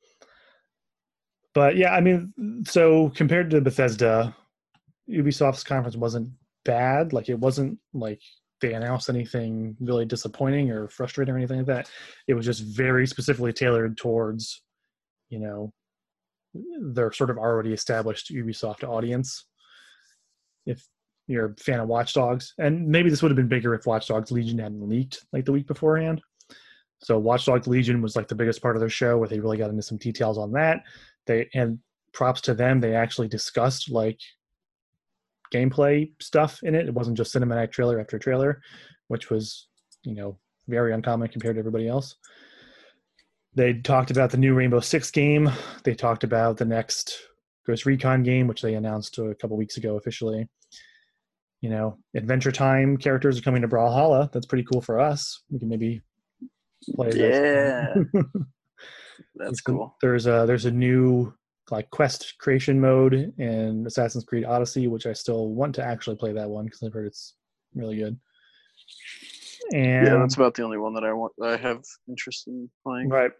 But yeah, I mean, so compared to Bethesda, Ubisoft's conference wasn't bad. Like it wasn't like they announced anything really disappointing or frustrating or anything like that. It was just very specifically tailored towards, you know, their sort of already established Ubisoft audience. If you're a fan of Watch Dogs, and maybe this would have been bigger if Watch Dogs Legion hadn't leaked like the week beforehand. So Watch Dogs Legion was like the biggest part of their show where they really got into some details on that. They and props to them, they actually discussed like gameplay stuff in it. It wasn't just cinematic trailer after trailer, which was, you know, very uncommon compared to everybody else. They talked about the new Rainbow Six game. They talked about the next Ghost Recon game, which they announced a couple weeks ago officially. You know, Adventure Time characters are coming to Brawlhalla. That's pretty cool for us. We can maybe play. Yeah, that's cool. There's a there's a new like quest creation mode in Assassin's Creed Odyssey, which I still want to actually play that one because I've heard it's really good. And yeah, that's about the only one that I want. I have interest in playing. Right.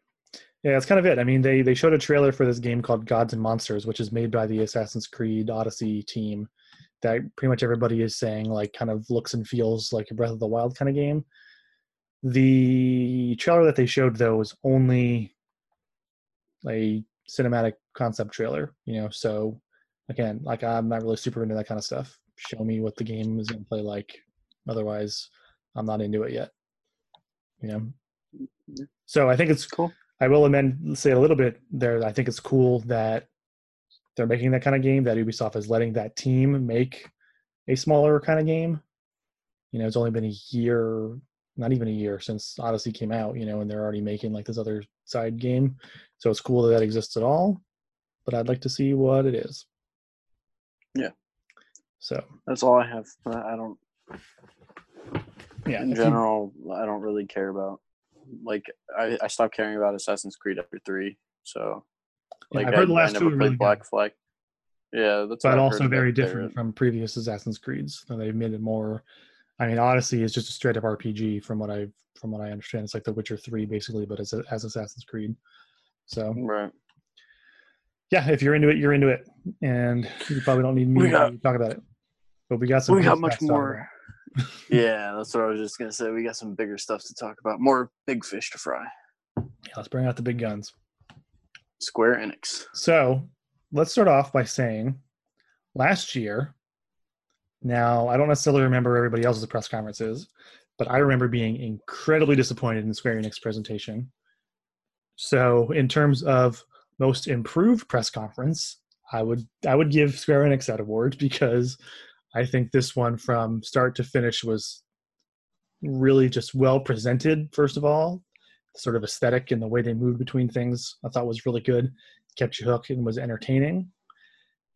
Yeah, that's kind of it. I mean, they they showed a trailer for this game called Gods and Monsters, which is made by the Assassin's Creed Odyssey team. That pretty much everybody is saying like kind of looks and feels like a Breath of the Wild kind of game. The trailer that they showed though was only a cinematic concept trailer, you know. So again, like I'm not really super into that kind of stuff. Show me what the game is going to play like. Otherwise, I'm not into it yet. You know. So I think it's cool. I will amend say a little bit there. I think it's cool that they're making that kind of game. That Ubisoft is letting that team make a smaller kind of game. You know, it's only been a year, not even a year since Odyssey came out. You know, and they're already making like this other side game. So it's cool that that exists at all but I'd like to see what it is. Yeah. So that's all I have. I don't. Yeah. In general, you, I don't really care about. Like I, I stopped caring about Assassin's Creed after three. So. Like yeah, I've heard I, the last I two really Black good. Flag. Yeah, that's. But also very different from previous Assassin's Creeds. Though They've made it more. I mean, Odyssey is just a straight up RPG from what I from what I understand. It's like The Witcher Three basically, but it's as Assassin's Creed. So right yeah, if you're into it, you're into it, and you probably don't need me got, to talk about it. But we got some. We got much more. yeah, that's what I was just gonna say. We got some bigger stuff to talk about. More big fish to fry. Yeah, let's bring out the big guns. Square Enix. So let's start off by saying, last year. Now I don't necessarily remember everybody else's press conferences, but I remember being incredibly disappointed in Square Enix presentation. So in terms of most improved press conference, I would I would give Square Enix that award because I think this one from start to finish was really just well presented. First of all, sort of aesthetic and the way they moved between things, I thought was really good, kept you hooked and was entertaining.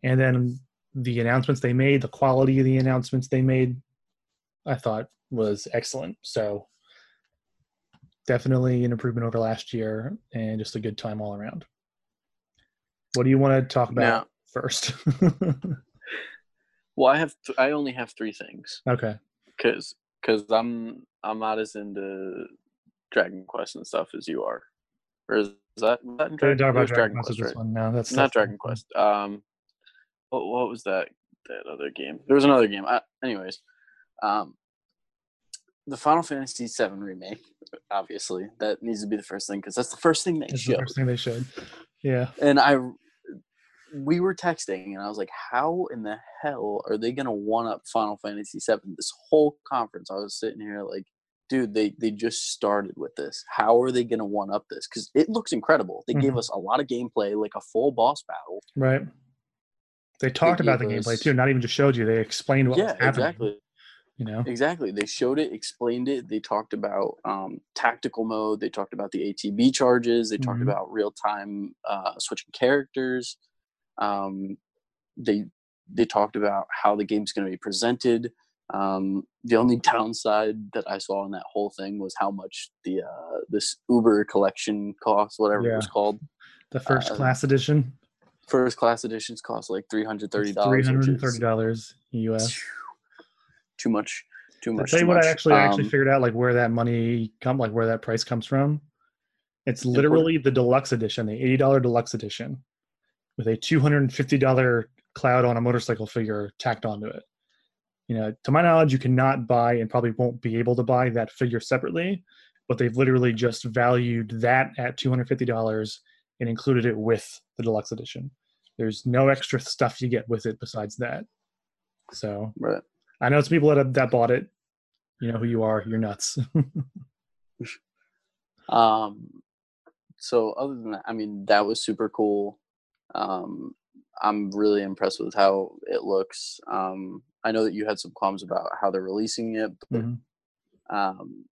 And then the announcements they made, the quality of the announcements they made, I thought was excellent. So definitely an improvement over last year and just a good time all around. What do you want to talk about now, first? well, I have th- I only have three things. Okay. Because because I'm I'm not as into Dragon Quest and stuff as you are, or as that, that Dragon, Dragon, Dragon Quest? Right? One. No, that's not Dragon Quest. Um, what, what was that? That other game? There was another game. I, anyways, um, the Final Fantasy VII remake. Obviously, that needs to be the first thing because that's the first thing they that's showed. The first thing they showed. Yeah. And I, we were texting, and I was like, "How in the hell are they gonna one up Final Fantasy VII?" This whole conference, I was sitting here like, "Dude, they they just started with this. How are they gonna one up this? Because it looks incredible. They mm-hmm. gave us a lot of gameplay, like a full boss battle. Right. They talked about the us, gameplay too. Not even just showed you. They explained what yeah, was happening. exactly you know exactly they showed it explained it they talked about um, tactical mode they talked about the atb charges they talked mm-hmm. about real-time uh, switching characters um, they they talked about how the game's going to be presented um, the only downside that i saw in that whole thing was how much the uh, this uber collection cost whatever yeah. it was called the first uh, class edition first class editions cost like $330 $330 us too much too much. I'll tell you what much. I actually um, actually figured out like where that money come like where that price comes from. It's literally the deluxe edition, the eighty dollar deluxe edition, with a two hundred and fifty dollar cloud on a motorcycle figure tacked onto it. You know, to my knowledge, you cannot buy and probably won't be able to buy that figure separately, but they've literally just valued that at two hundred fifty dollars and included it with the deluxe edition. There's no extra stuff you get with it besides that. So right. I know it's people that that bought it. You know who you are. You're nuts. um. So other than that, I mean, that was super cool. Um, I'm really impressed with how it looks. Um, I know that you had some qualms about how they're releasing it, but mm-hmm. um,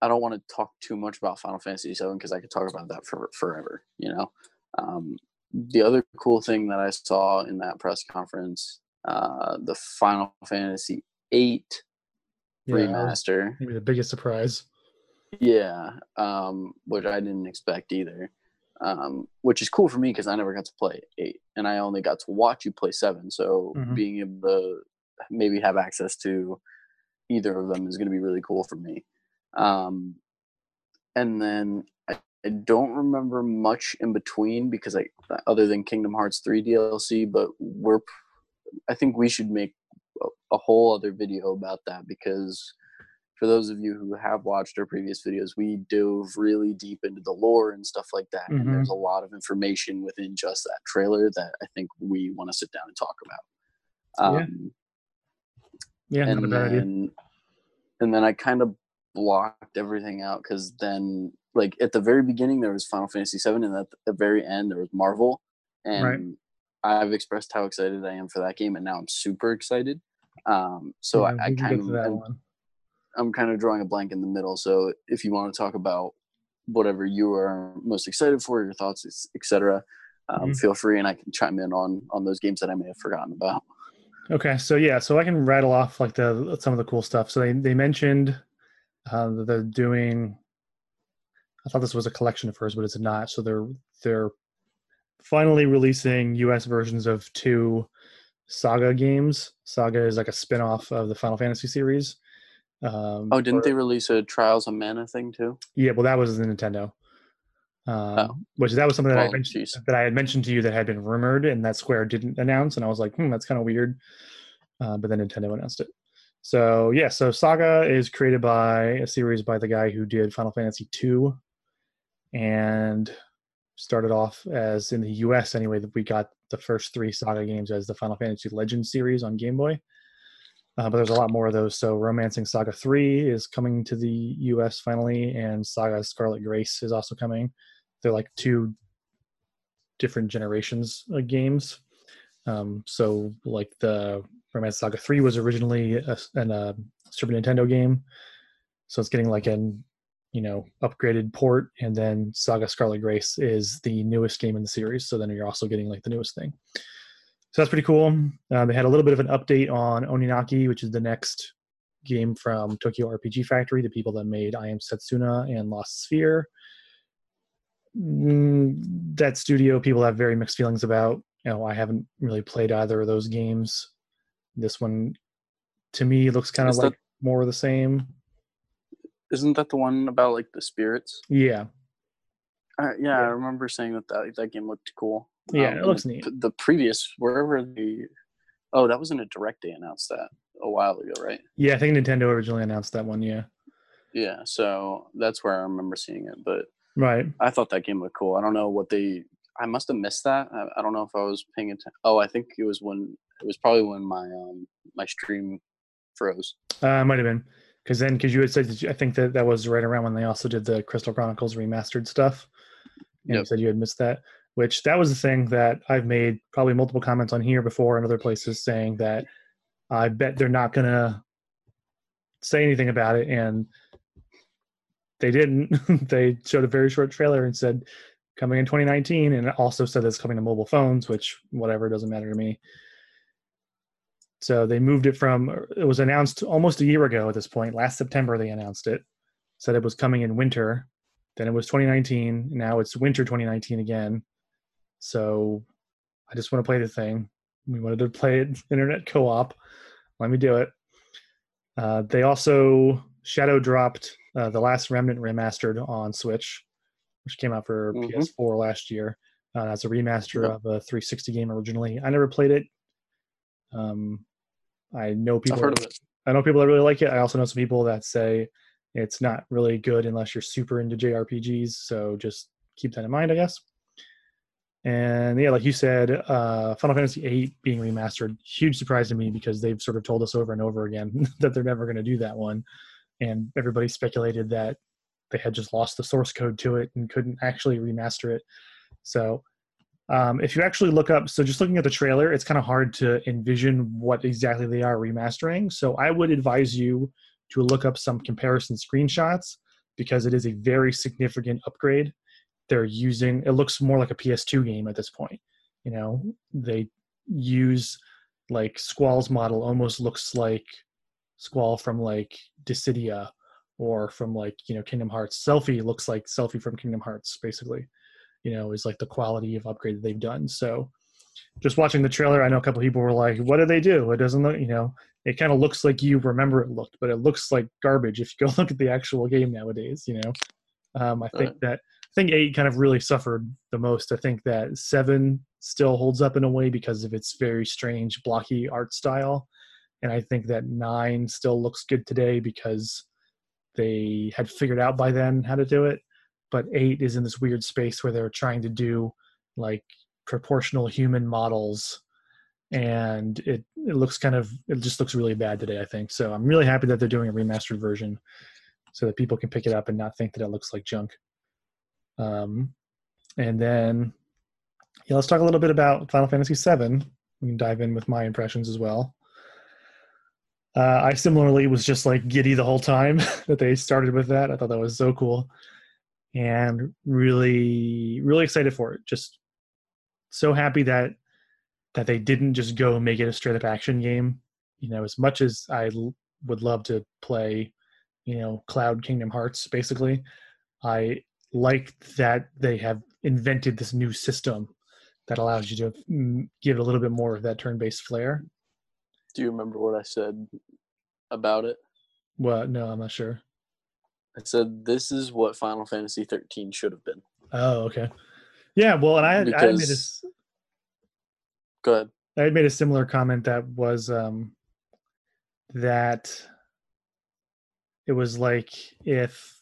I don't want to talk too much about Final Fantasy VII because I could talk about that for forever. You know, um, the other cool thing that I saw in that press conference uh, the Final Fantasy Eight yeah, remaster. Maybe the biggest surprise. Yeah, um, which I didn't expect either. Um, which is cool for me because I never got to play eight, and I only got to watch you play seven. So mm-hmm. being able to maybe have access to either of them is going to be really cool for me. Um, and then I, don't remember much in between because I, other than Kingdom Hearts three DLC, but we're I think we should make a, whole other video about that because for those of you who have watched our previous videos, we dove really deep into the lore and stuff like that. Mm-hmm. And there's a lot of information within just that trailer that I think we want to sit down and talk about. Um, yeah. Yeah. And then, and then I kind of blocked everything out because then, like at the very beginning, there was Final Fantasy VII, and at the very end, there was Marvel. And right. I've expressed how excited I am for that game, and now I'm super excited. Um, so yeah, I, I kind of I'm, I'm, kind of drawing a blank in the middle. So if you want to talk about whatever you are most excited for, your thoughts, etc., um, mm-hmm. feel free, and I can chime in on on those games that I may have forgotten about. Okay, so yeah, so I can rattle off like the some of the cool stuff. So they they mentioned uh, that they're doing. I thought this was a collection at first, but it's not. So they're they're finally releasing US versions of two Saga games. Saga is like a spin-off of the Final Fantasy series. Um, oh, didn't they release a Trials of Mana thing too? Yeah, well, that was the Nintendo. Um, oh. Which that was something that, I mentioned, that I had mentioned to you that had been rumored and that Square didn't announce, and I was like, hmm, that's kind of weird. Uh, but then Nintendo announced it. So yeah, so Saga is created by a series by the guy who did Final Fantasy II, and started off as in the US anyway that we got the first three saga games as the Final Fantasy Legend series on Game Boy. Uh, but there's a lot more of those. So Romancing Saga 3 is coming to the US finally, and Saga Scarlet Grace is also coming. They're like two different generations of games. Um, so like the Romance Saga 3 was originally a, an, a uh, Super Nintendo game. So it's getting like an you know upgraded port and then saga scarlet grace is the newest game in the series so then you're also getting like the newest thing. So that's pretty cool. Uh, they had a little bit of an update on oninaki which is the next game from tokyo rpg factory the people that made i am setsuna and lost sphere. Mm, that studio people have very mixed feelings about. You know i haven't really played either of those games. This one to me looks kind of like that- more of the same isn't that the one about like the spirits? Yeah. Uh, yeah, I remember saying that, that that game looked cool. Yeah, um, it looks the, neat. The previous wherever the oh that wasn't a direct they announced that a while ago, right? Yeah, I think Nintendo originally announced that one. Yeah. Yeah, so that's where I remember seeing it, but right. I thought that game looked cool. I don't know what they. I must have missed that. I, I don't know if I was paying attention. Oh, I think it was when it was probably when my um my stream froze. Uh, might have been because then because you had said you, I think that that was right around when they also did the Crystal Chronicles remastered stuff. And yep. you said you had missed that, which that was the thing that I've made probably multiple comments on here before and other places saying that I bet they're not gonna say anything about it, and they didn't. they showed a very short trailer and said coming in 2019, and also said it's coming to mobile phones, which whatever doesn't matter to me. So they moved it from it was announced almost a year ago at this point. Last September they announced it. Said it was coming in winter. Then it was 2019. Now it's winter 2019 again. So I just want to play the thing. We wanted to play it internet co-op. Let me do it. Uh, they also shadow dropped uh, the last remnant remastered on Switch, which came out for mm-hmm. PS4 last year uh, as a remaster of a 360 game originally. I never played it. Um, I know people. I've heard of it. I know people that really like it. I also know some people that say it's not really good unless you're super into JRPGs. So just keep that in mind, I guess. And yeah, like you said, uh, Final Fantasy VIII being remastered, huge surprise to me because they've sort of told us over and over again that they're never going to do that one. And everybody speculated that they had just lost the source code to it and couldn't actually remaster it. So um, if you actually look up, so just looking at the trailer, it's kind of hard to envision what exactly they are remastering. So I would advise you to look up some comparison screenshots because it is a very significant upgrade. They're using it looks more like a PS2 game at this point. You know, they use like Squall's model almost looks like Squall from like Dissidia or from like, you know, Kingdom Hearts. Selphie looks like Selphie from Kingdom Hearts, basically you know is like the quality of upgrade that they've done. So just watching the trailer i know a couple people were like what do they do? It doesn't look you know it kind of looks like you remember it looked but it looks like garbage if you go look at the actual game nowadays you know? Um, i think that i think eight kind of really suffered the most. I think that seven still holds up in a way because of its very strange blocky art style. And i think that nine still looks good today because they had figured out by then how to do it but eight is in this weird space where they're trying to do like proportional human models. And it it looks kind of it just looks really bad today i think. So i'm really happy that they're doing a remastered version so that people can pick it up and not think that it looks like junk. Um and then yeah let's talk a little bit about final fantasy 7 we can dive in with my impressions as well. Uh, i similarly was just like giddy the whole time that they started with that. I thought that was so cool and really really excited for it. Just so happy that that they didn't just go make it a straight up action game. You know as much as I l- would love to play you know cloud kingdom hearts basically i like that they have invented this new system that allows you to mm, give it a little bit more of that turn-based flair. Do you remember what i said about it? Well no i'm not sure I said this is what Final Fantasy 13 should have been. Oh, okay. Yeah, well, and I, because... I made a, go ahead. I had made a similar comment that was um, that it was like if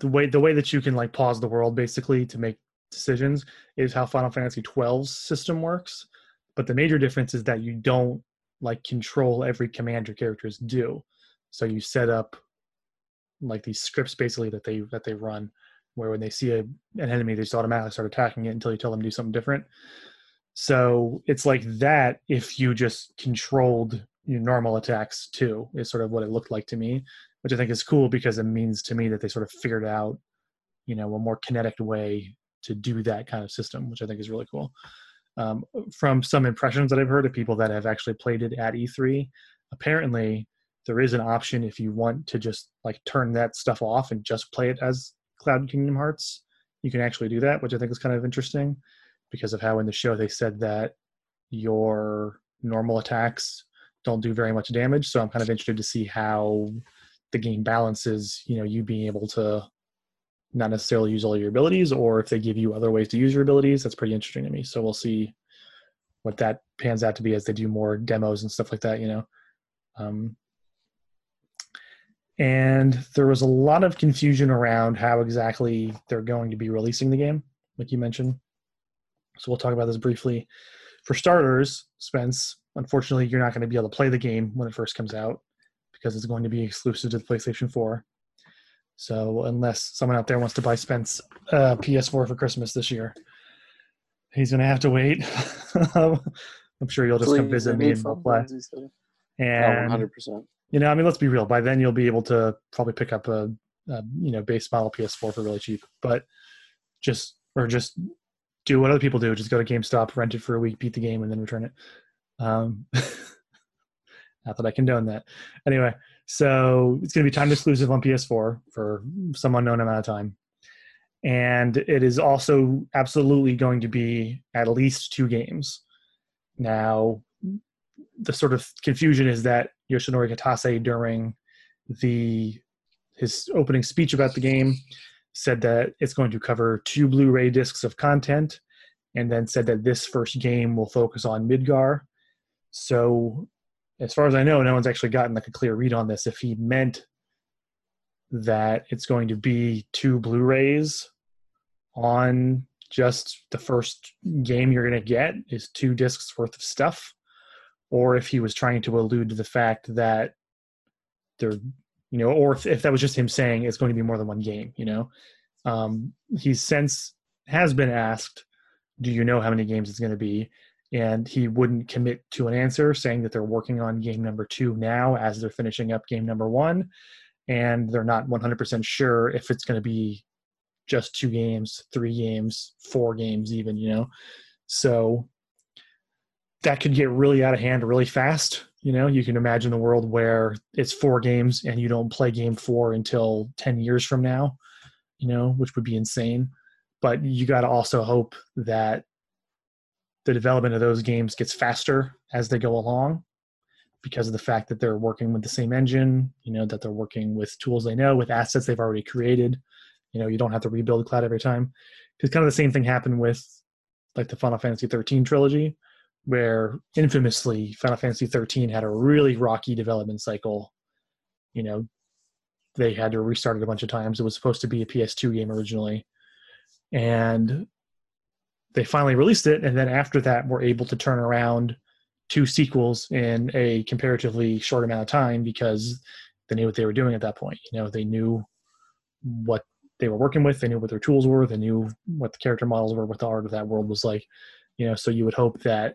the way the way that you can like pause the world basically to make decisions is how Final Fantasy 12's system works. But the major difference is that you don't like control every command your characters do. So you set up like these scripts basically that they that they run where when they see a, an enemy they just automatically start attacking it until you tell them to do something different. So it's like that if you just controlled your normal attacks too is sort of what it looked like to me which i think is cool because it means to me that they sort of figured out you know a more kinetic way to do that kind of system which i think is really cool. Um, from some impressions that i've heard of people that have actually played it at e3 apparently there is an option if you want to just like turn that stuff off and just play it as Cloud Kingdom Hearts. You can actually do that, which I think is kind of interesting because of how in the show they said that your normal attacks don't do very much damage. So I'm kind of interested to see how the game balances, you know, you being able to not necessarily use all your abilities, or if they give you other ways to use your abilities. That's pretty interesting to me. So we'll see what that pans out to be as they do more demos and stuff like that. You know. Um, and there was a lot of confusion around how exactly they're going to be releasing the game, like you mentioned. So we'll talk about this briefly. For starters, Spence, unfortunately, you're not going to be able to play the game when it first comes out because it's going to be exclusive to the PlayStation 4. So unless someone out there wants to buy Spence uh, PS4 for Christmas this year, he's going to have to wait. I'm sure you'll just Please, come visit me and we'll play. And oh, 100%. You know, I mean, let's be real. By then, you'll be able to probably pick up a, a you know base model PS4 for really cheap. But just or just do what other people do. Just go to GameStop, rent it for a week, beat the game, and then return it. Um, not that I condone that. Anyway, so it's going to be time exclusive on PS4 for some unknown amount of time. And it is also absolutely going to be at least two games. Now, the sort of confusion is that Yoshinori Kitase during the his opening speech about the game said that it's going to cover two Blu-ray discs of content, and then said that this first game will focus on Midgar. So, as far as I know, no one's actually gotten like a clear read on this. If he meant that it's going to be two Blu-rays on just the first game you're going to get is two discs worth of stuff, or if he was trying to allude to the fact that there you know, or if, if that was just him saying it's going to be more than one game, you know. Um, he's since has been asked, "Do you know how many games it's going to be?" And he wouldn't commit to an answer, saying that they're working on game number two now as they're finishing up game number one, and they're not 100% sure if it's going to be just two games, three games, four games, even, you know. So that could get really out of hand really fast you know, you can imagine the world where it's four games and you don't play game four until 10 years from now, you know, which would be insane. But you got to also hope that the development of those games gets faster as they go along because of the fact that they're working with the same engine, you know, that they're working with tools they know, with assets they've already created. You know, you don't have to rebuild the cloud every time. Because kind of the same thing happened with like the Final Fantasy 13 trilogy, where infamously Final Fantasy 13 had a really rocky development cycle. You know, they had to restart it a bunch of times. It was supposed to be a PS2 game originally. And they finally released it. And then after that, were able to turn around two sequels in a comparatively short amount of time because they knew what they were doing at that point. You know, they knew what they were working with, they knew what their tools were, they knew what the character models were, what the art of that world was like. You know, so you would hope that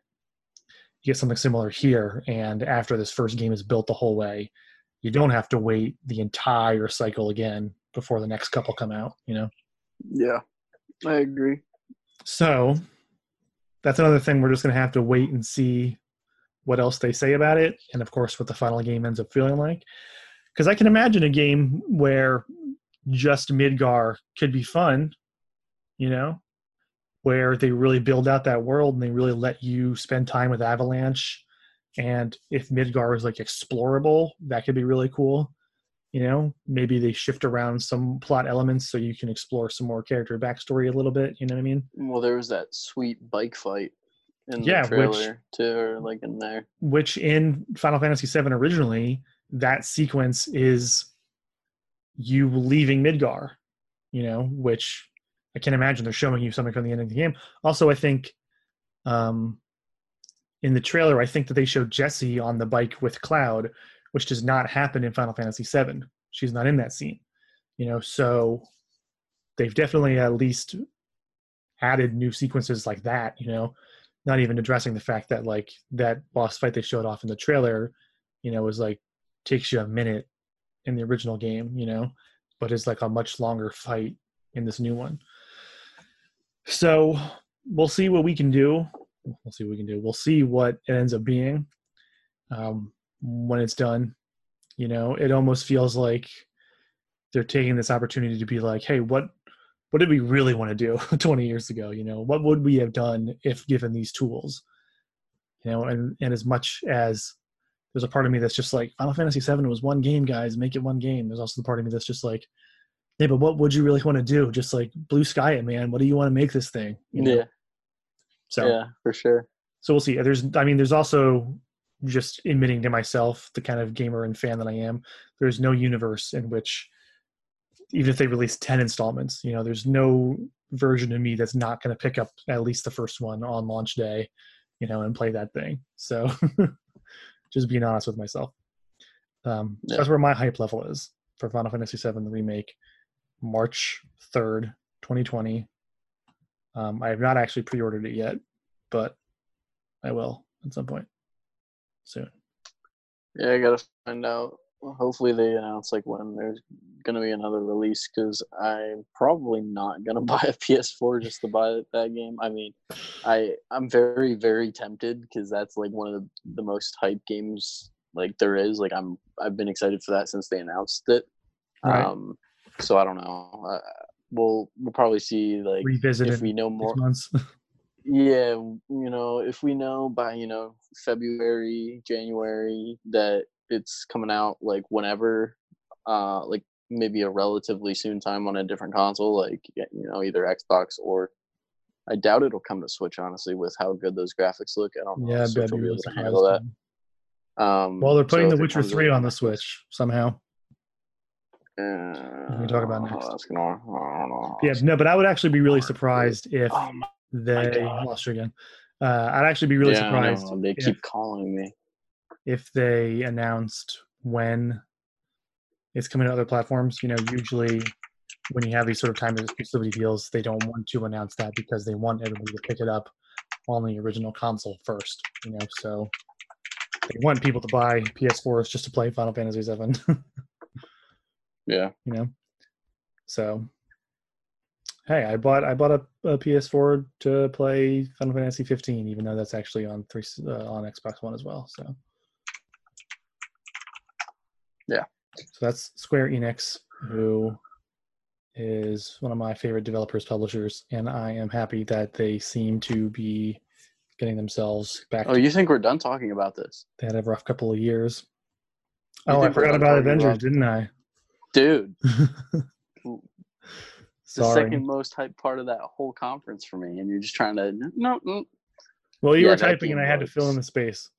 you get something similar here and after this first game is built the whole way you don't have to wait the entire cycle again before the next couple come out you know? Yeah i agree. So that's another thing we're just going to have to wait and see what else they say about it and of course what the final game ends up feeling like. Because i can imagine a game where just midgar could be fun you know where they really build out that world and they really let you spend time with Avalanche. And if Midgar is like explorable, that could be really cool. You know, maybe they shift around some plot elements so you can explore some more character backstory a little bit. You know what I mean? Well, there was that sweet bike fight in yeah, the trailer which, too, or like in there. Which in Final Fantasy VII originally, that sequence is you leaving Midgar. You know, which I can't imagine they're showing you something from the end of the game. Also, I think um, in the trailer, I think that they showed Jessie on the bike with Cloud, which does not happen in Final Fantasy VII. She's not in that scene, you know. So they've definitely at least added new sequences like that, you know. Not even addressing the fact that like that boss fight they showed off in the trailer, you know, was like takes you a minute in the original game, you know, but is like a much longer fight in this new one. So we'll see what we can do. We'll see what we can do. We'll see what it ends up being um, when it's done. You know, it almost feels like they're taking this opportunity to be like, hey, what what did we really want to do 20 years ago? You know, what would we have done if given these tools? You know, and and as much as there's a part of me that's just like Final Fantasy VII was one game, guys, make it one game. There's also the part of me that's just like, Yeah, but what would you really want to do? Just like blue sky it, man. What do you want to make this thing? You know? Yeah. So yeah, for sure. So we'll see. There's, I mean, there's also just admitting to myself, the kind of gamer and fan that I am. There's no universe in which, even if they release ten installments, you know, there's no version of me that's not going to pick up at least the first one on launch day, you know, and play that thing. So, just being honest with myself. Um, yeah. that's where my hype level is for Final Fantasy VII the remake, March third, twenty twenty. Um, I have not actually pre-ordered it yet, but I will at some point soon. Yeah, I gotta find out. Hopefully, they announce like when there's gonna be another release because I'm probably not gonna buy a PS4 just to buy that game. I mean, I I'm very very tempted because that's like one of the, the most hype games like there is. Like I'm I've been excited for that since they announced it. Right. Um, so I don't know. Uh, we'll we'll probably see like revisit if we know more. yeah, you know, if we know by you know February, January that it's coming out like whenever, uh, like maybe a relatively soon time on a different console, like you know either Xbox or I doubt it'll come to Switch honestly with how good those graphics look. I don't know. Yeah, Switch will be able to handle that. Um, well, they're putting so The Witcher Three on the Switch somehow. We talk about next. Gonna, yeah, no, but I would actually be really surprised if oh they lost you again. Uh, I'd actually be really yeah, surprised. They keep calling me. If they announced when it's coming to other platforms, you know, usually when you have these sort of time exclusivity deals, they don't want to announce that because they want everybody to pick it up on the original console first. You know, so they want people to buy PS4s just to play Final Fantasy VII. yeah. You know, so hey, I bought I bought a, a, PS4 to play Final Fantasy 15, even though that's actually on three uh, on Xbox One as well. So yeah, so that's Square Enix, who is one of my favorite developers publishers, and I am happy that they seem to be getting themselves back. Oh, you think we're done talking about this? They had a rough couple of years. You oh, I forgot about Avengers, didn't I? Dude. the second most hype part of that whole conference for me, and you're just trying to no. no. Well, you yeah, were typing, and I had to fill in the space.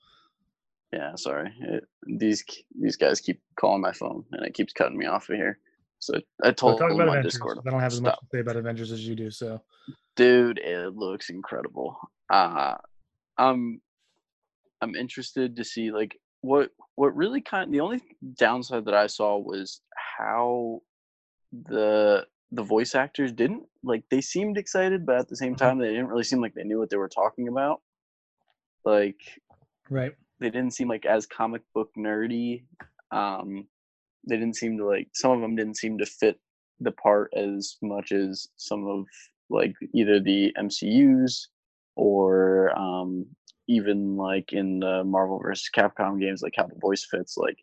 Yeah, sorry. It, these these guys keep calling my phone, and it keeps cutting me off of here. So I told talk about Avengers. Discord. I don't have as much to say about Avengers as you do. So, dude, it looks incredible. Uh, I'm I'm interested to see like what what really kind. The only downside that I saw was how the the voice actors didn't like they seemed excited but at the same mm-hmm. time they didn't really seem like they knew what they were talking about like right they didn't seem like as comic book nerdy um they didn't seem to like some of them didn't seem to fit the part as much as some of like either the MCUs or um even like in the Marvel versus Capcom games like how the voice fits like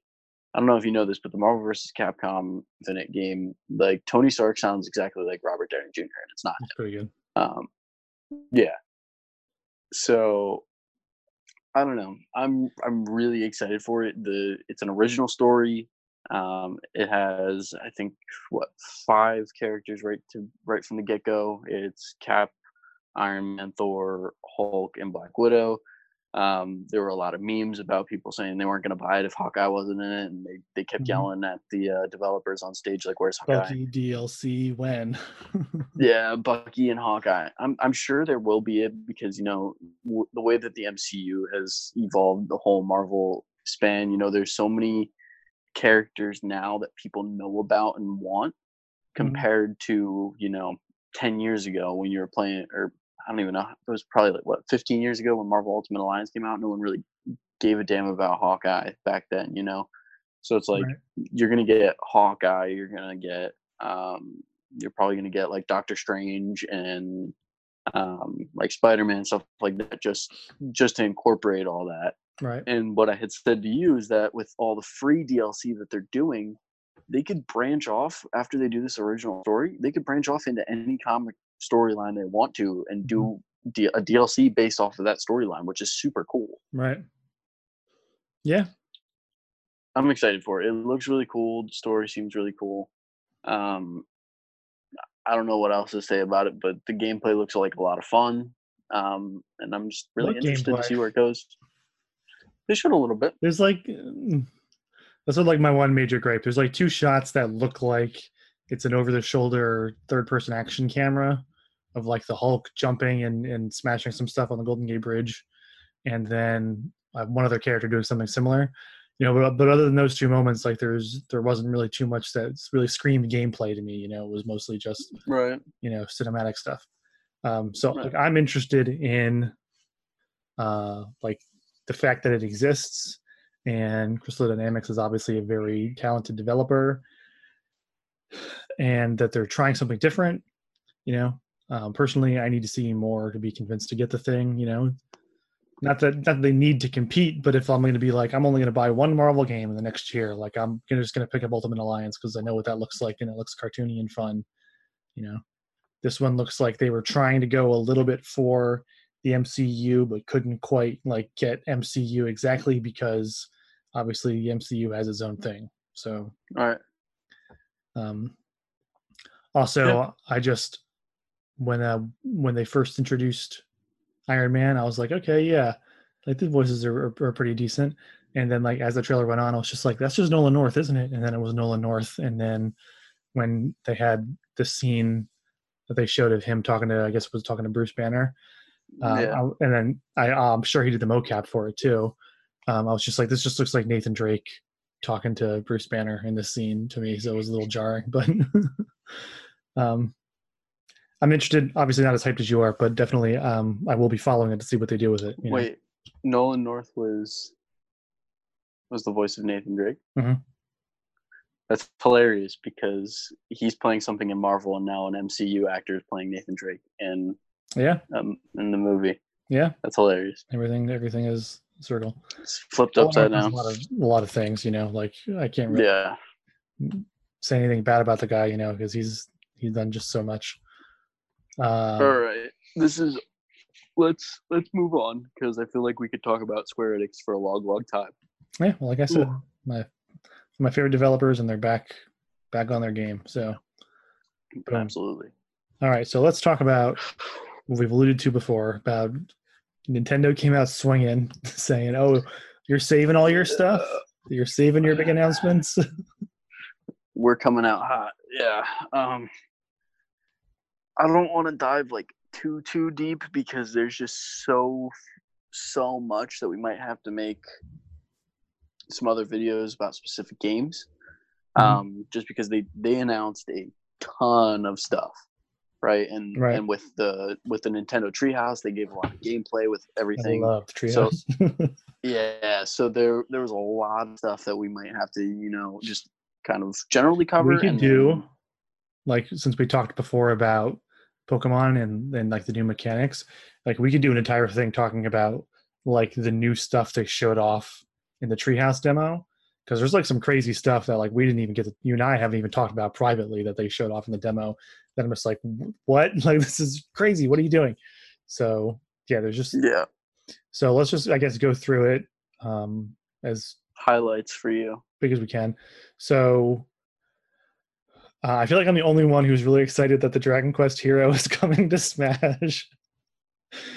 I don't know if you know this, but the Marvel vs. Capcom Infinite game, like Tony Stark sounds exactly like Robert Downey Jr. and it's not. That's pretty good. Um, yeah. So I don't know. I'm I'm really excited for it. The it's an original story. Um, it has I think what five characters right to right from the get go. It's Cap, Iron Man, Thor, Hulk, and Black Widow. Um, there were a lot of memes about people saying they weren't going to buy it if Hawkeye wasn't in it, and they, they kept mm-hmm. yelling at the uh, developers on stage like, "Where's Hawkeye?" Bucky DLC when? yeah, Bucky and Hawkeye. I'm I'm sure there will be it because you know w- the way that the MCU has evolved, the whole Marvel span. You know, there's so many characters now that people know about and want mm-hmm. compared mm-hmm. to you know 10 years ago when you were playing or I don't even know. It was probably like what 15 years ago when Marvel Ultimate Alliance came out. No one really gave a damn about Hawkeye back then, you know. So it's like right. you're gonna get Hawkeye. You're gonna get. Um, you're probably gonna get like Doctor Strange and um, like Spider Man stuff like that. Just just to incorporate all that. Right. And what I had said to you is that with all the free DLC that they're doing, they could branch off after they do this original story. They could branch off into any comic storyline they want to and mm-hmm. do D- a DLC based off of that storyline, which is super cool. Right. Yeah. I'm excited for it. It looks really cool. The story seems really cool. Um, I don't know what else to say about it, but the gameplay looks like a lot of fun. Um, and I'm just really what interested gameplay? to see where it goes. They showed a little bit. There's like mm, that's like my one major gripe. There's like two shots that look like it's an over the shoulder third person action camera of like the Hulk jumping and, and smashing some stuff on the Golden Gate Bridge, and then uh, one other character doing something similar. You know, but, but other than those two moments, like there's there wasn't really too much that really screamed gameplay to me. You know, it was mostly just right. You know, cinematic stuff. Um, so right. like, I'm interested in uh, like the fact that it exists, and Crystal Dynamics is obviously a very talented developer, and that they're trying something different. You know, um, personally, I need to see more to be convinced to get the thing. You know, not that not that they need to compete, but if I'm going to be like, I'm only going to buy one Marvel game in the next year, like I'm just going to pick up Ultimate Alliance because I know what that looks like and it looks cartoony and fun. You know, this one looks like they were trying to go a little bit for the MCU, but couldn't quite like get MCU exactly because obviously the MCU has its own thing. So, all right. Um, also, yeah. I just when uh when they first introduced Iron Man, I was like, okay, yeah, like the voices are, are, are pretty decent. And then like as the trailer went on, I was just like, that's just Nolan North, isn't it? And then it was Nolan North. And then when they had the scene that they showed of him talking to, I guess was talking to Bruce Banner. Um, yeah. I, and then I, I'm sure he did the mocap for it too. Um, I was just like, this just looks like Nathan Drake talking to Bruce Banner in this scene to me. So it was a little jarring, but um, I'm interested. Obviously, not as hyped as you are, but definitely, um, I will be following it to see what they do with it. Wait, know? Nolan North was was the voice of Nathan Drake. Mm-hmm. That's hilarious because he's playing something in Marvel, and now an MCU actor is playing Nathan Drake in yeah um, in the movie. Yeah, that's hilarious. Everything everything is circle. It's flipped upside down. A lot, of, a lot of things, you know. Like I can't really yeah say anything bad about the guy, you know, because he's he's done just so much. Um, All right, this is let's let's move on because I feel like we could talk about Square Enix for a long, long time. Yeah, well, like I said, Ooh. my my favorite developers, and they're back back on their game. So, boom. absolutely. All right, so let's talk about what we've alluded to before about Nintendo came out swinging, saying, "Oh, you're saving all your stuff. You're saving your big announcements." We're coming out hot. Yeah. Um, I don't want to dive like too too deep because there's just so so much that we might have to make some other videos about specific games. Mm-hmm. Um, just because they they announced a ton of stuff, right? And right. and with the with the Nintendo Treehouse, they gave a lot of gameplay with everything. I love Treehouse. So, yeah, so there there was a lot of stuff that we might have to you know just kind of generally cover. We could do. Then, like since we talked before about Pokemon and and like the new mechanics. Like we could do an entire thing talking about like the new stuff they showed off in the Treehouse demo because there's like some crazy stuff that like we didn't even get to, you and I haven't even talked about privately that they showed off in the demo that I'm just like what? Like this is crazy. What are you doing? So yeah there's just yeah. So let's just I guess go through it um as highlights for you. big as we can. So uh, I feel like I'm the only one who's really excited that the Dragon Quest hero is coming to Smash.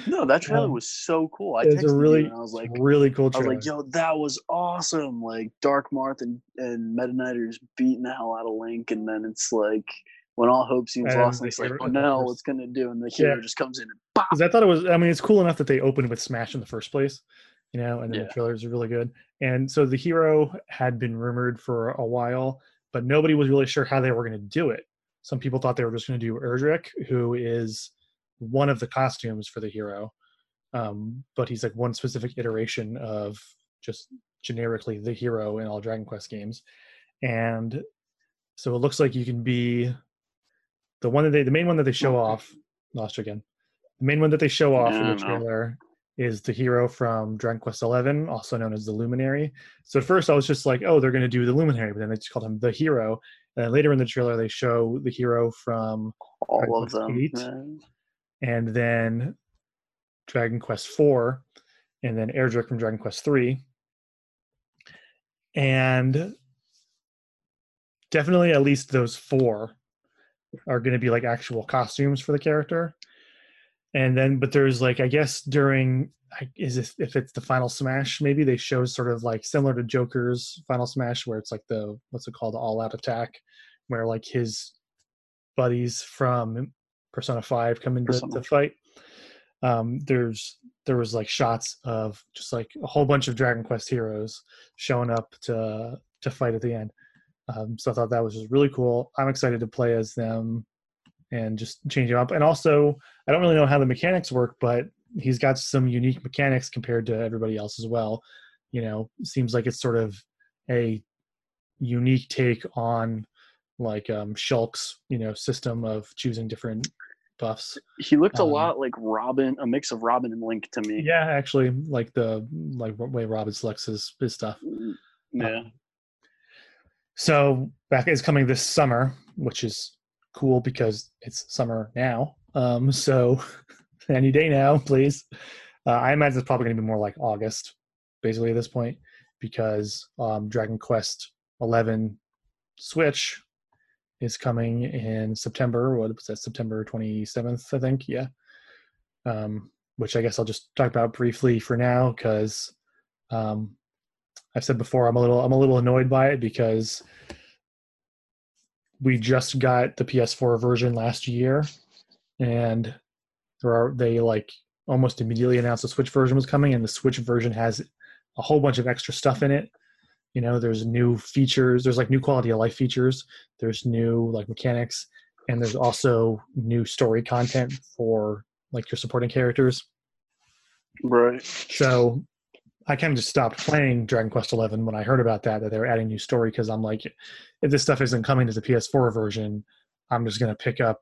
No, that trailer um, was so cool. I texted really, you and I was like, really cool. Trailer. I was like, yo, that was awesome. Like Dark Marth and, and Meta Knight are just beating the hell out of Link, and then it's like when all hope seems and lost, and it's like, oh no, what's gonna do? And the hero yeah. just comes in and Because I thought it was. I mean, it's cool enough that they opened with Smash in the first place, you know, and then yeah. the trailers are really good. And so the hero had been rumored for a while but nobody was really sure how they were going to do it. Some people thought they were just going to do Erdrick, who is one of the costumes for the hero, um, but he's like one specific iteration of just generically the hero in all Dragon Quest games, and so it looks like you can be the one that they, the main one that they show off. Lost again. The main one that they show off in the trailer is the hero from Dragon Quest XI, also known as the Luminary. So at first I was just like, oh, they're going to do the Luminary, but then they just called him the hero. And then later in the trailer, they show the hero from all Dragon of Quest them, 8, and then Dragon Quest Four, and then Erdrick from Dragon Quest Three, and definitely at least those four are going to be like actual costumes for the character. And then, but there's like, I guess during, is if, if it's the final smash, maybe they show sort of like similar to Joker's final smash, where it's like the, what's it called, the all out attack, where like his buddies from Persona 5 come into the fight. Um, there's, there was like shots of just like a whole bunch of Dragon Quest heroes showing up to, to fight at the end. Um, so I thought that was just really cool. I'm excited to play as them and just change them up. And also, I don't really know how the mechanics work, but he's got some unique mechanics compared to everybody else as well. You know, seems like it's sort of a unique take on like um Shulk's, you know, system of choosing different buffs. He looked um, a lot like Robin, a mix of Robin and Link to me. Yeah, actually, like the like way Robin selects his, his stuff. Mm, yeah. Um, so back is coming this summer, which is cool because it's summer now. Um, so any day now, please. Uh, I imagine it's probably going to be more like August, basically at this point, because um, Dragon Quest Eleven Switch is coming in September. What was that? September twenty seventh, I think. Yeah. Um, which I guess I'll just talk about briefly for now because um, I've said before I'm a little I'm a little annoyed by it because we just got the PS4 version last year, and there are they like almost immediately announced the Switch version was coming, and the Switch version has a whole bunch of extra stuff in it. You know, there's new features. There's like new quality of life features. There's new like mechanics, and there's also new story content for like your supporting characters. Right. So I kind of just stopped playing Dragon Quest Eleven when I heard about that that they were adding new story because I'm like, if this stuff isn't coming to the PS4 version, I'm just gonna pick up,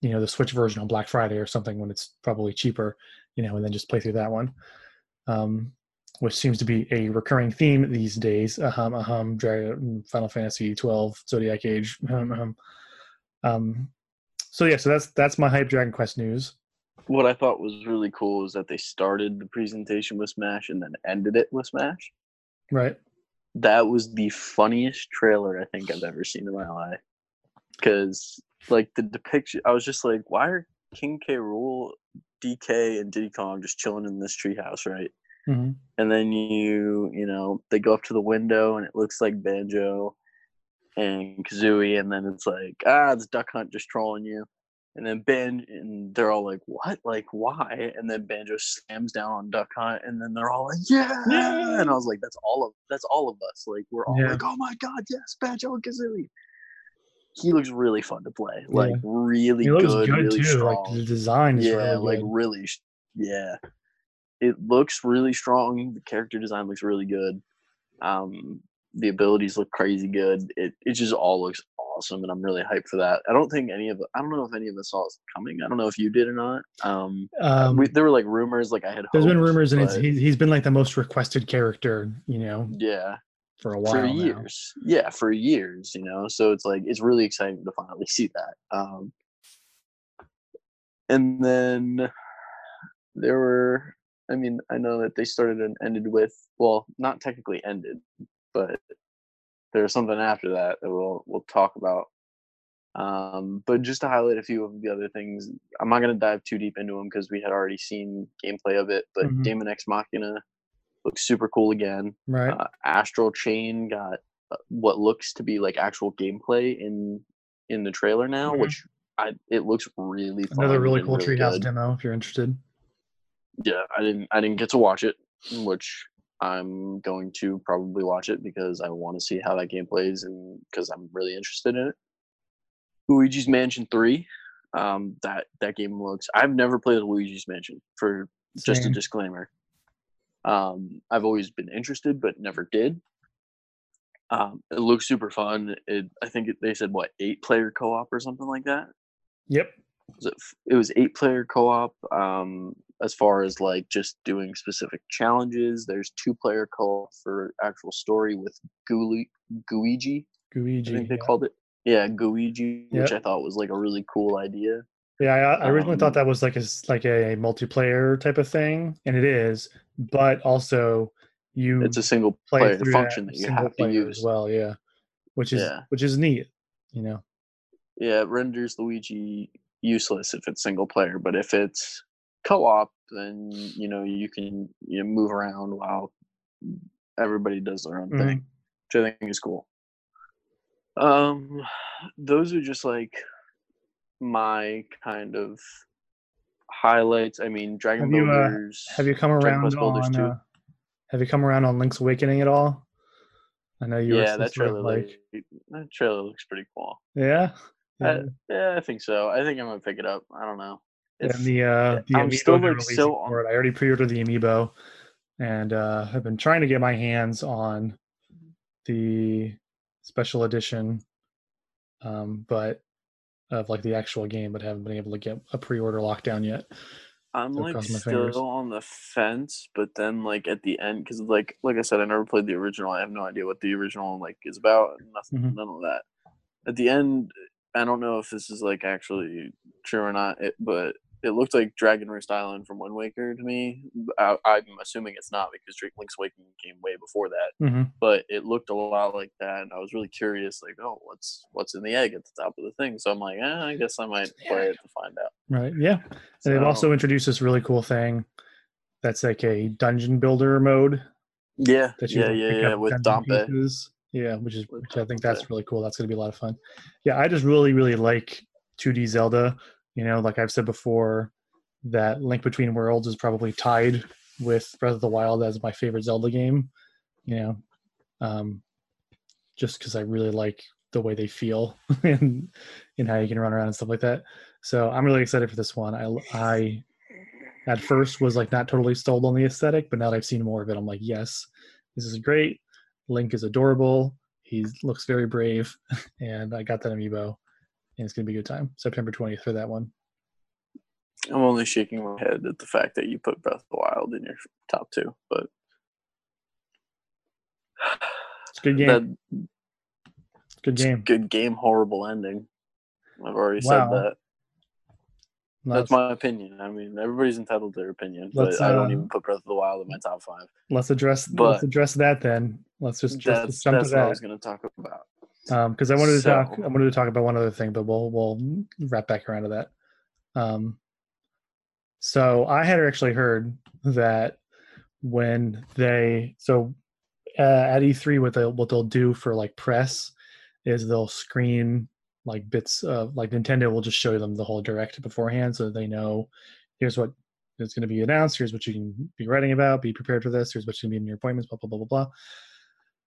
you know, the Switch version on Black Friday or something when it's probably cheaper, you know, and then just play through that one, um, which seems to be a recurring theme these days. Ahem, ahem, Dragon, Final Fantasy 12, Zodiac Age. Ahem, ahem. Um, so yeah, so that's that's my hype Dragon Quest news what I thought was really cool is that they started the presentation with Smash and then ended it with Smash. Right. That was the funniest trailer I think I've ever seen in my life. Because like the depiction, I was just like, why are King K. Rool, DK, and Diddy Kong just chilling in this treehouse, right? Mm-hmm. And then you, you know, they go up to the window and it looks like Banjo and Kazooie, and then it's like, ah, it's Duck Hunt just trolling you. And then Ben and they're all like, "What? Like why?" And then Banjo slams down on Duck Hunt, and then they're all like, "Yeah!" yeah! And I was like, "That's all of that's all of us. Like we're all yeah. like, oh my god, yes, Banjo and Kazooie." He looks really fun to play. Like yeah. really he good, good, really too. strong. Like the design is yeah, really like really, yeah. It looks really strong. The character design looks really good. Um, the abilities look crazy good. It it just all looks awesome, and I'm really hyped for that. I don't think any of I don't know if any of us saw it coming. I don't know if you did or not. Um, um we, there were like rumors, like I had. There's hoped, been rumors, and it's, he's he's been like the most requested character, you know. Yeah. For a while. For years, now. yeah, for years, you know. So it's like it's really exciting to finally see that. Um, and then there were I mean, I know that they started and ended with well, not technically ended, but there's something after that that we'll we'll talk about. Um, but just to highlight a few of the other things, I'm not going to dive too deep into them because we had already seen gameplay of it. But mm-hmm. Daemon X Machina looks super cool again. Right. Uh, Astral Chain got uh, what looks to be like actual gameplay in in the trailer now, mm-hmm. which I it looks really another really cool really Treehouse demo if you're interested. Yeah, I didn't I didn't get to watch it, which I'm going to probably watch it because I want to see how that game plays and because I'm really interested in it. Luigi's Mansion 3. Um, that that game looks. I've never played Luigi's Mansion. For just a disclaimer, um, I've always been interested but never did. Um, it looks super fun. It, I think it, they said what eight player co op or something like that. Yep. It, it was eight player co op. Um, as far as like just doing specific challenges. There's two player co-op for actual story with Gooigi. Gooigi, I think they yeah. called it. Yeah, Gooigi, yep. which I thought was like a really cool idea. Yeah, I, I originally um, thought that was like a like a multiplayer type of thing, and it is. But also, you it's a single player function that you have to use as well. Yeah, which is yeah. which is neat. You know. yeah, it renders Luigi useless if it's single player, but if it's co-op, then you know you can you know, move around while everybody does their own mm-hmm. thing, which I think is cool. Um, those are just like my kind of highlights. I mean, Dragon have you, uh, have you come around on? Uh, have you come around on Link's Awakening at all? I know you. Yeah, that trailer like that trailer looks pretty cool. Yeah. Yeah. I, yeah, I think so. I think I'm gonna pick it up. I don't know. It's, and the uh, the I'm still like so on... I already pre-ordered the amiibo, and uh, I've been trying to get my hands on the special edition, um, but of like the actual game, but haven't been able to get a pre-order lockdown yet. I'm so like still on the fence, but then like at the end, because like like I said, I never played the original. I have no idea what the original like is about. Nothing, mm-hmm. none of that. At the end, I don't know if this is like actually true or not, it, but it looked like Dragon Roost Island from Wind Waker to me. I, am assuming it's not because Drake Link's Awakening came way before that, mm-hmm. but it looked a lot like that, and I was really curious, like, oh, what's what's in the egg at the top of the thing? So I'm like, eh, I guess I might play it to find out. Right? Yeah. So, and they've also introduced this really cool thing that's like a dungeon builder mode. Yeah. That you yeah, yeah, yeah, with Dampé. Pieces. Yeah, which is which I think that's really cool. That's going to be a lot of fun. Yeah, I just really really like 2D Zelda. You know, like I've said before, that Link Between Worlds is probably tied with Breath of the Wild as my favorite Zelda game. You know, um, just because I really like the way they feel and and how you can run around and stuff like that. So I'm really excited for this one. I I at first was like not totally sold on the aesthetic, but now that I've seen more of it, I'm like, yes, this is great. Link is adorable. He looks very brave, and I got that amiibo, and it's gonna be a good time. September 20th for that one. I'm only shaking my head at the fact that you put Breath of the Wild in your top two, but it's a good game. That, good game. Good game. Horrible ending. I've already wow. said that. That's my opinion. I mean, everybody's entitled to their opinion, but I don't uh, even put Breath of the Wild in my top five. Let's address. But let's address that then. Let's just, just, just jump that's to that. what I was going to talk about. Because um, I wanted to so, talk. I wanted to talk about one other thing, but we'll we'll wrap back around to that. Um, so I had actually heard that when they so uh, at E3 what they what they'll do for like press is they'll screen like bits of like Nintendo will just show them the whole direct beforehand so they know here's what is going to be announced, here's what you can be writing about, be prepared for this, here's what's going to be in your appointments, blah blah blah blah blah.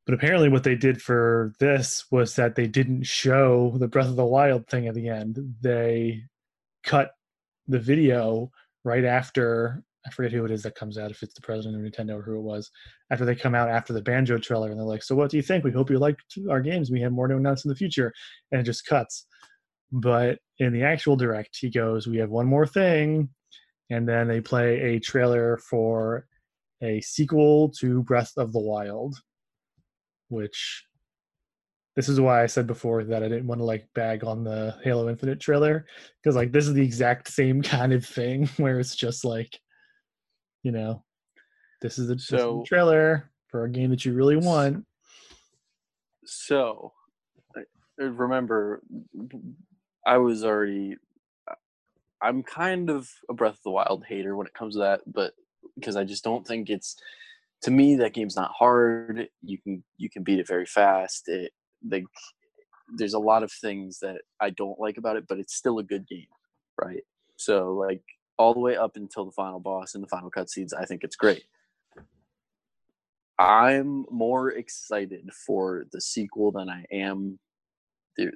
But apparently, what they did for this was that they didn't show the Breath of the Wild thing at the end. They cut the video right after I forget who it is that comes out, if it's the president of Nintendo or who it was, after they come out after the Banjo trailer, and they're like, "So what do you think? We hope you liked our games. We have more to announce in the future," and it just cuts. But in the actual direct, he goes, "We have one more thing," and then they play a trailer for a sequel to Breath of the Wild, which this is why I said before that I didn't want to like bag on the Halo Infinite trailer because like this is the exact same kind of thing where it's just like, you know, this is the, so, trailer for a game that you really want. So, remember, I was already. I'm kind of a Breath of the Wild hater when it comes to that, but because I just don't think it's to me that game's not hard. You can you can beat it very fast. It like there's a lot of things that I don't like about it, but it's still a good game, right? So like all the way up until the final boss and the final cutscenes, I think it's great. I'm more excited for the sequel than I am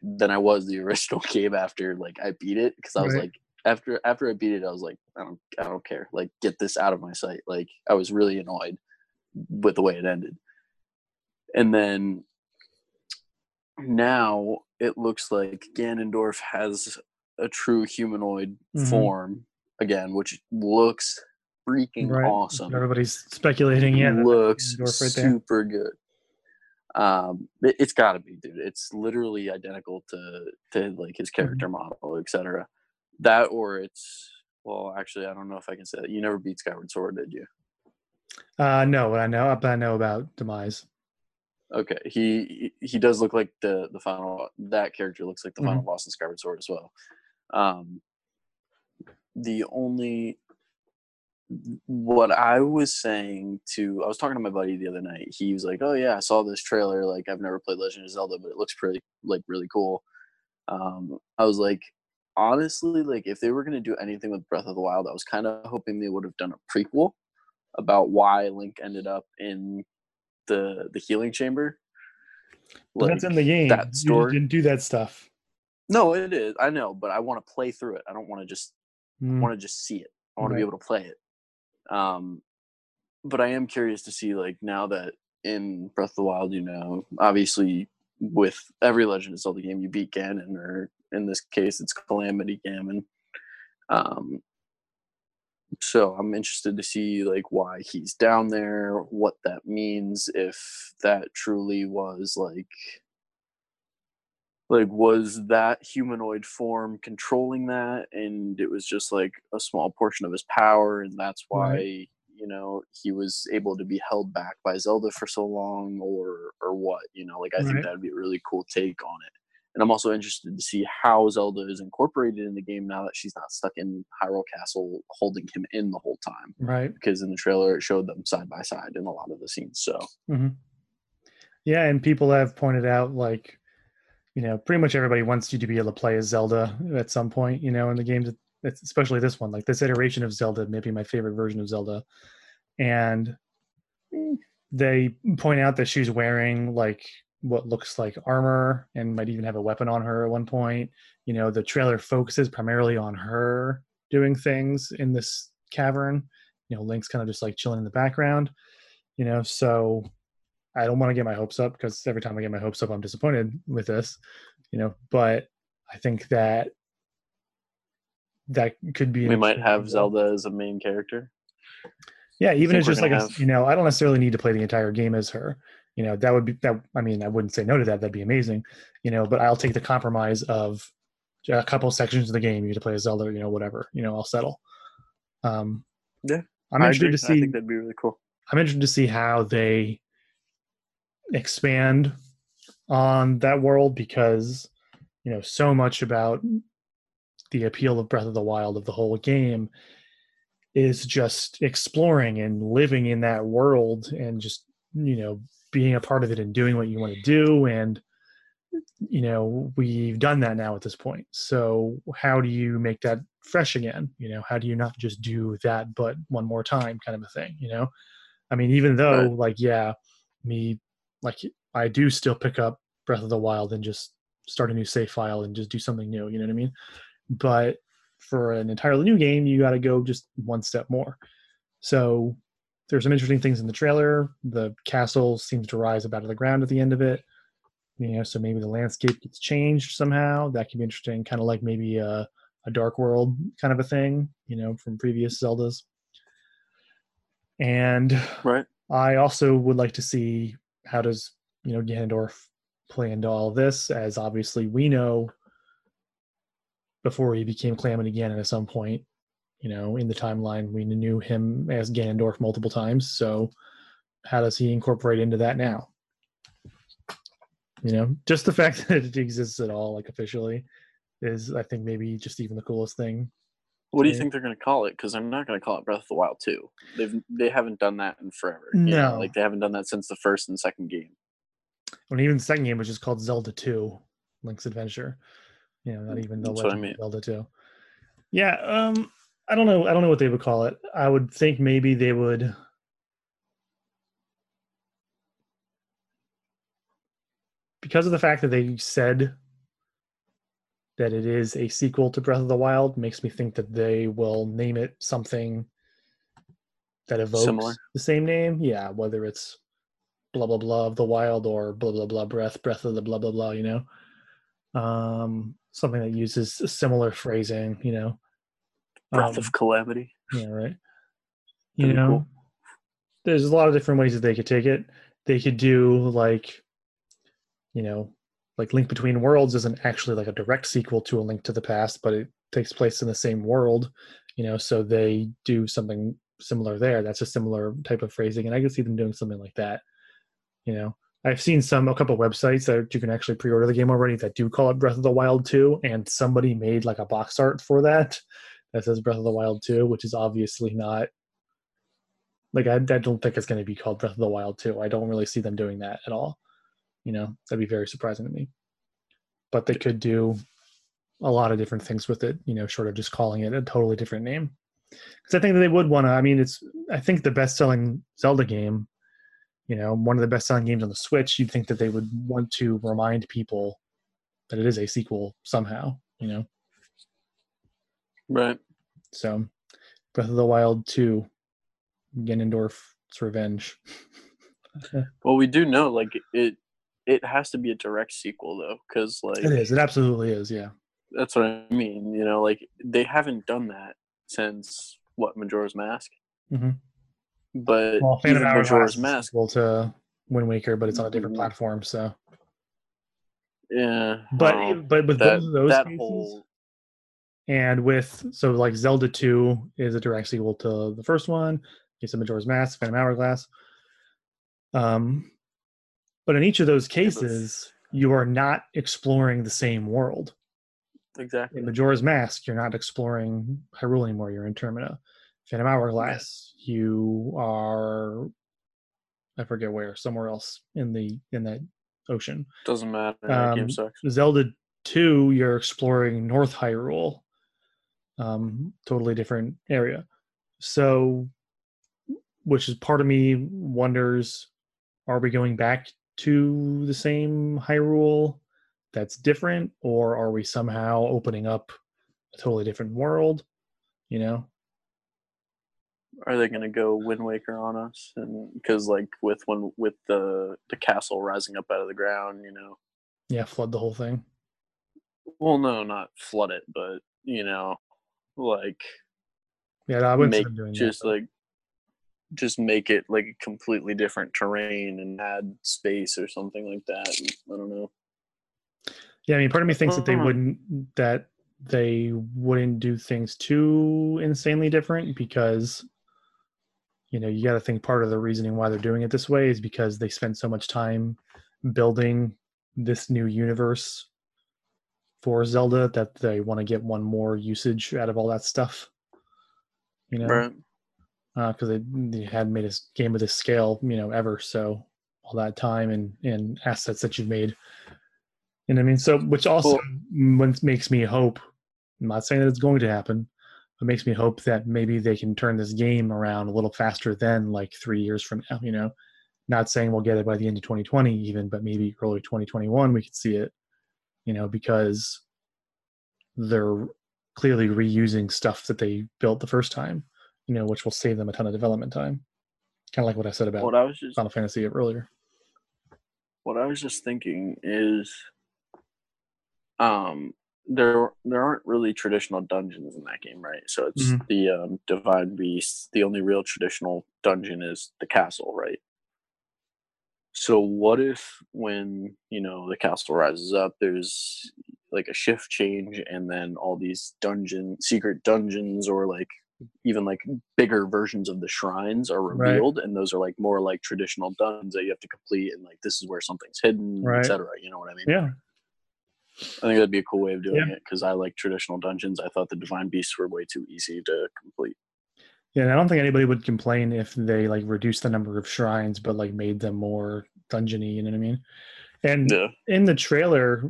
than I was the original game after like I beat it because I was right. like after after I beat it I was like I don't I don't care like get this out of my sight like I was really annoyed with the way it ended and then now it looks like Ganondorf has a true humanoid mm-hmm. form again, which looks freaking right. awesome. Everybody's speculating, yeah, looks right super good. Um, it, has got to be, dude. It's literally identical to to like his mm-hmm. character mm-hmm. model, etc. That or it's well, actually, I don't know if I can say that. You never beat Skyward Sword, did you? Uh, no, but I know, but I know about Demise. Okay, he he does look like the the final. That character looks like the mm-hmm. final boss in Skyward Sword as well. Um, the only what I was saying to I was talking to my buddy the other night. He was like, "Oh yeah, I saw this trailer. Like I've never played Legend of Zelda, but it looks pretty like really cool." Um, I was like, honestly, like if they were gonna do anything with Breath of the Wild, I was kind of hoping they would have done a prequel about why Link ended up in the the healing chamber. Like, that's in the game. That story you didn't do that stuff. No, it is. I know, but I want to play through it. I don't want to just mm. want to just see it. I want right. to be able to play it. Um, but I am curious to see like now that in Breath of the Wild, you know, obviously with every Legend of Zelda game, you beat Ganon, or in this case, it's Calamity Ganon. Um, so I'm interested to see like why he's down there, what that means, if that truly was like like was that humanoid form controlling that and it was just like a small portion of his power and that's why right. you know he was able to be held back by zelda for so long or or what you know like i right. think that'd be a really cool take on it and i'm also interested to see how zelda is incorporated in the game now that she's not stuck in hyrule castle holding him in the whole time. Right. Because in the trailer it showed them side by side in a lot of the scenes so. Mm-hmm. yeah and people have pointed out like you know, pretty much everybody wants you to be able to play as Zelda at some point, you know, in the games, especially this one, like this iteration of Zelda, maybe my favorite version of Zelda. And they point out that she's wearing like what looks like armor and might even have a weapon on her at one point. You know, the trailer focuses primarily on her doing things in this cavern. You know, Link's kind of just like chilling in the background. You know, so I don't want to get my hopes up because every time I get my hopes up, I'm disappointed with this, you know. But I think that that could be. We might have Zelda as a main character. Yeah, even as just like a, you know, I don't necessarily need to play the entire game as her. You know, that would be that. I mean, I wouldn't say no to that. That'd be amazing. You know, but I'll take the compromise of a couple sections of the game you get to play as Zelda. You know, whatever. You know, I'll settle. Um, yeah, I'm interested to see. I think that'd be really cool. I'm interested to see how they expand on that world because you know so much about the appeal of Breath of the Wild of the whole game is just exploring and living in that world and just you know being a part of it and doing what you want to do and you know we've done that now at this point so how do you make that fresh again you know how do you not just do that but one more time kind of a thing you know i mean even though right. like yeah me like I do still pick up Breath of the Wild and just start a new save file and just do something new. You know what I mean? But for an entirely new game, you got to go just one step more. So there's some interesting things in the trailer. The castle seems to rise up out of the ground at the end of it. You know, so maybe the landscape gets changed somehow. That could be interesting, kind of like maybe a, a dark world kind of a thing. You know, from previous Zeldas. And right. I also would like to see how does you know Ganondorf play into all this? As obviously we know, before he became Calamity Ganon at some point, you know, in the timeline, we knew him as Ganondorf multiple times. So, how does he incorporate into that now? You know, just the fact that it exists at all, like officially, is I think maybe just even the coolest thing what do you think they're going to call it? Because I'm not going to call it Breath of the Wild 2. They've they haven't done that in forever. No, know? like they haven't done that since the first and second game. When even the second game was just called Zelda 2, Link's Adventure. You know, not even the Legend I mean. Zelda 2. Yeah, um, I don't know. I don't know what they would call it. I would think maybe they would. Because of the fact that they said that it is a sequel to Breath of the Wild makes me think that they will name it something that evokes Similar. the same name. Yeah, whether it's blah blah blah of the wild or blah blah blah breath, breath of the blah blah blah, you know. Um something that uses similar phrasing, you know. Breath um, of calamity. Yeah, right. You know, cool. there's a lot of different ways that they could take it. They could do like, you know, like Link Between Worlds isn't actually like a direct sequel to A Link to the Past, but it takes place in the same world, you know, so they do something similar there. That's a similar type of phrasing, and I could see them doing something like that, you know. I've seen some a couple websites that you can actually pre-order the game already that do call it Breath of the Wild 2, and somebody made like a box art for that that says Breath of the Wild 2, which is obviously not like I, I don't think it's going to be called Breath of the Wild 2. I don't really see them doing that at all. You know, that'd be very surprising to me. But they could do a lot of different things with it, you know, short of just calling it a totally different name. Because I think that they would want to. I mean, it's I think the best-selling Zelda game, you know, one of the best-selling games on the Switch. You'd think that they would want to remind people that it is a sequel somehow, you know. Right. So, Breath of the Wild Two, Ganondorf's Revenge. well, we do know like it. It has to be a direct sequel though, because like it is. It absolutely is. Yeah. That's what I mean. You know, like they haven't done that since what Majora's Mask. Mm-hmm. But well, even Majora's Mask well to Wind Waker, but it's on a different mm-hmm. platform. So yeah, but well, but with that, both of those cases, whole... and with so like Zelda Two is a direct sequel to the first one. You said Majora's Mask, Phantom Hourglass. Um, but in each of those cases, you are not exploring the same world. Exactly. In Majora's Mask, you're not exploring Hyrule anymore. You're in Termina. Phantom Hourglass, you are I forget where, somewhere else in the in that ocean. Doesn't matter. Um, Zelda two, you're exploring North Hyrule. Um, totally different area. So which is part of me wonders are we going back to the same Hyrule that's different, or are we somehow opening up a totally different world? You know, are they going to go Wind Waker on us? And because like with when with the the castle rising up out of the ground, you know, yeah, flood the whole thing. Well, no, not flood it, but you know, like yeah, I would make just that, like just make it like a completely different terrain and add space or something like that. I don't know. Yeah, I mean, part of me thinks that they uh-huh. wouldn't that they wouldn't do things too insanely different because you know you got to think part of the reasoning why they're doing it this way is because they spent so much time building this new universe for Zelda that they want to get one more usage out of all that stuff. You know, right? Because uh, they, they had made a game of this scale, you know, ever. So all that time and and assets that you've made and I mean, so which also cool. makes me hope. I'm not saying that it's going to happen, but makes me hope that maybe they can turn this game around a little faster than like three years from now. You know, not saying we'll get it by the end of 2020 even, but maybe early 2021 we could see it. You know, because they're clearly reusing stuff that they built the first time. You know, which will save them a ton of development time. Kind of like what I said about what I was just, Final Fantasy earlier. What I was just thinking is um there there aren't really traditional dungeons in that game, right? So it's mm-hmm. the um, divine beast. The only real traditional dungeon is the castle, right? So what if when you know the castle rises up, there's like a shift change, and then all these dungeon secret dungeons or like even like bigger versions of the shrines are revealed, right. and those are like more like traditional dungeons that you have to complete, and like this is where something's hidden, right. etc. You know what I mean? Yeah, I think that'd be a cool way of doing yeah. it because I like traditional dungeons. I thought the divine beasts were way too easy to complete. Yeah, I don't think anybody would complain if they like reduced the number of shrines, but like made them more dungeony. You know what I mean? And yeah. in the trailer,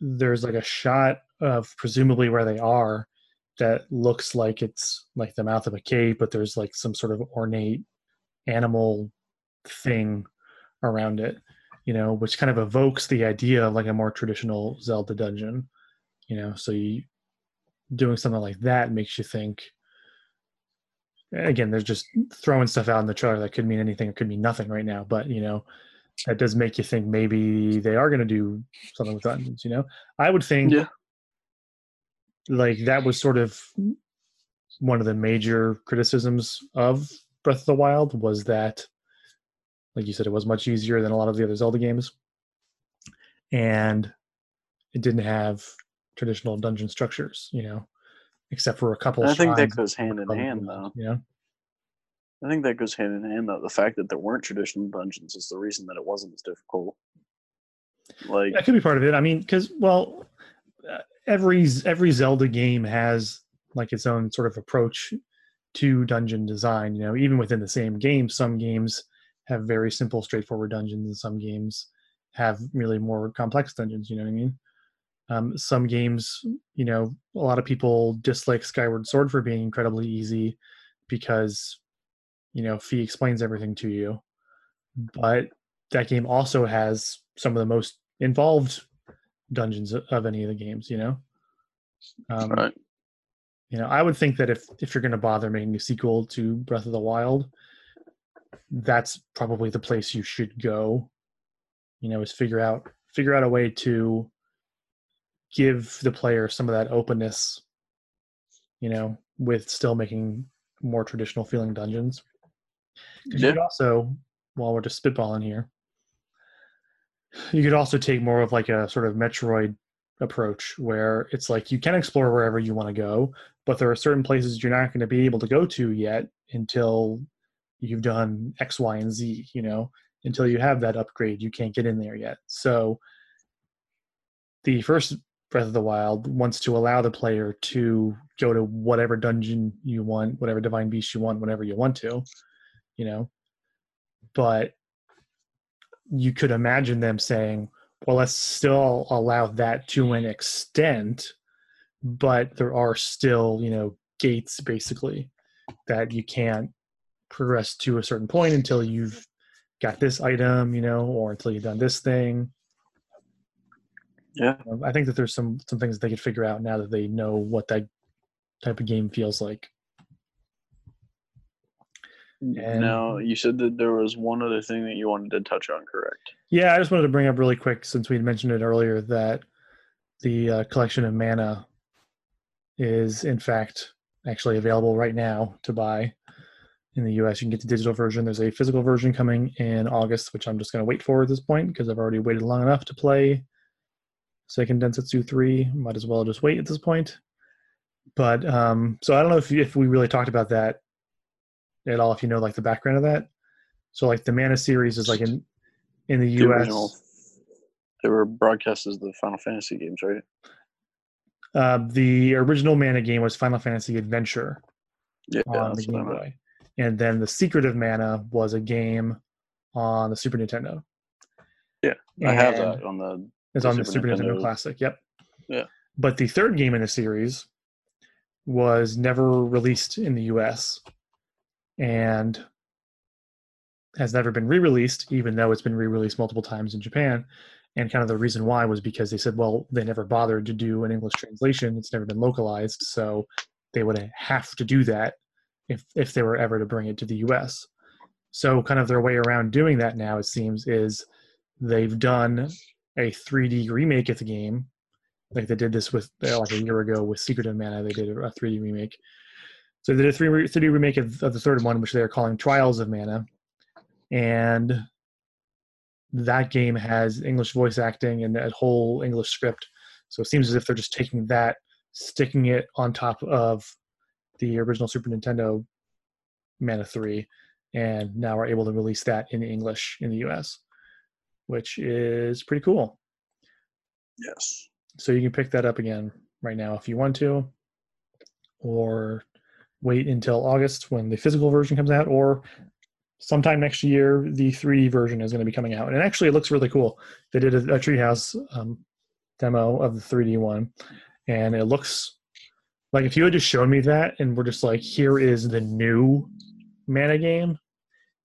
there's like a shot of presumably where they are that looks like it's like the mouth of a cave, but there's like some sort of ornate animal thing around it you know, which kind of evokes the idea of like a more traditional Zelda dungeon, you know. So you doing something like that makes you think. Again, they're just throwing stuff out in the trailer that could mean anything, it could mean nothing right now, but you know, that does make you think maybe they are going to do something with dungeons. You know, I would think, yeah. like that was sort of one of the major criticisms of Breath of the Wild was that like you said, it was much easier than a lot of the other Zelda games. And it didn't have traditional dungeon structures, you know, except for a couple. I think that goes hand in hand, though. Yeah. I think that goes hand in hand though. The fact that there weren't traditional dungeons is the reason that it wasn't as difficult. Like that could be part of it. I mean, because well, uh, every every Zelda game has like its own sort of approach to dungeon design. You know, even within the same game, some games have very simple, straightforward dungeons, and some games have really more complex dungeons. You know what I mean? Um, some games, you know, a lot of people dislike Skyward Sword for being incredibly easy because, you know, Fi explains everything to you. But that game also has some of the most involved dungeons of any of the games. You know, um, right? You know, I would think that if if you're going to bother making a sequel to Breath of the Wild, that's probably the place you should go. You know, is figure out figure out a way to give the player some of that openness. You know, with still making more traditional feeling dungeons. Yeah. You could also, while we're just spitballing here, you could also take more of like a sort of Metroid approach where it's like you can explore wherever you want to go, but there are certain places you're not going to be able to go to yet until you've done X, Y, and Z, you know, until you have that upgrade, you can't get in there yet. So the first Breath of the Wild wants to allow the player to go to whatever dungeon you want, whatever divine beast you want, whenever you want to, you know. But you could imagine them saying, well, let's still allow that to an extent, but there are still, you know, gates basically that you can't progress to a certain point until you've got this item, you know, or until you've done this thing. Yeah. I think that there's some some things that they could figure out now that they know what that type of game feels like. And now, you said that there was one other thing that you wanted to touch on, correct? Yeah, I just wanted to bring up really quick since we mentioned it earlier that the uh, collection of mana is in fact actually available right now to buy in the US. You can get the digital version. There's a physical version coming in August, which I'm just going to wait for at this point because I've already waited long enough to play Seiken Densetsu 3. Might as well just wait at this point. But um, so I don't know if if we really talked about that at all if you know like the background of that. So like the Mana series is like in in the, the US. Original, they were broadcast as the Final Fantasy games, right? Uh, the original Mana game was Final Fantasy Adventure yeah, on the Game Boy, and then the Secret of Mana was a game on the Super Nintendo. Yeah, I have that on the. It's the on the Super Nintendo. Nintendo Classic. Yep. Yeah. But the third game in the series was never released in the US and has never been re-released, even though it's been re-released multiple times in Japan. And kind of the reason why was because they said, well, they never bothered to do an English translation; it's never been localized, so they would have to do that if if they were ever to bring it to the U.S. So, kind of their way around doing that now, it seems, is they've done a 3D remake of the game, like they did this with uh, like a year ago with Secret of Mana. They did a 3D remake, so they did a 3 3D remake of, of the third one, which they are calling Trials of Mana, and that game has English voice acting and that whole English script. So it seems as if they're just taking that, sticking it on top of the original Super Nintendo Mana 3, and now are able to release that in English in the US, which is pretty cool. Yes. So you can pick that up again right now if you want to, or wait until August when the physical version comes out, or sometime next year the 3D version is going to be coming out. And actually, it looks really cool. They did a, a Treehouse um, demo of the 3D one, and it looks like if you had just shown me that and we're just like, here is the new Mana game,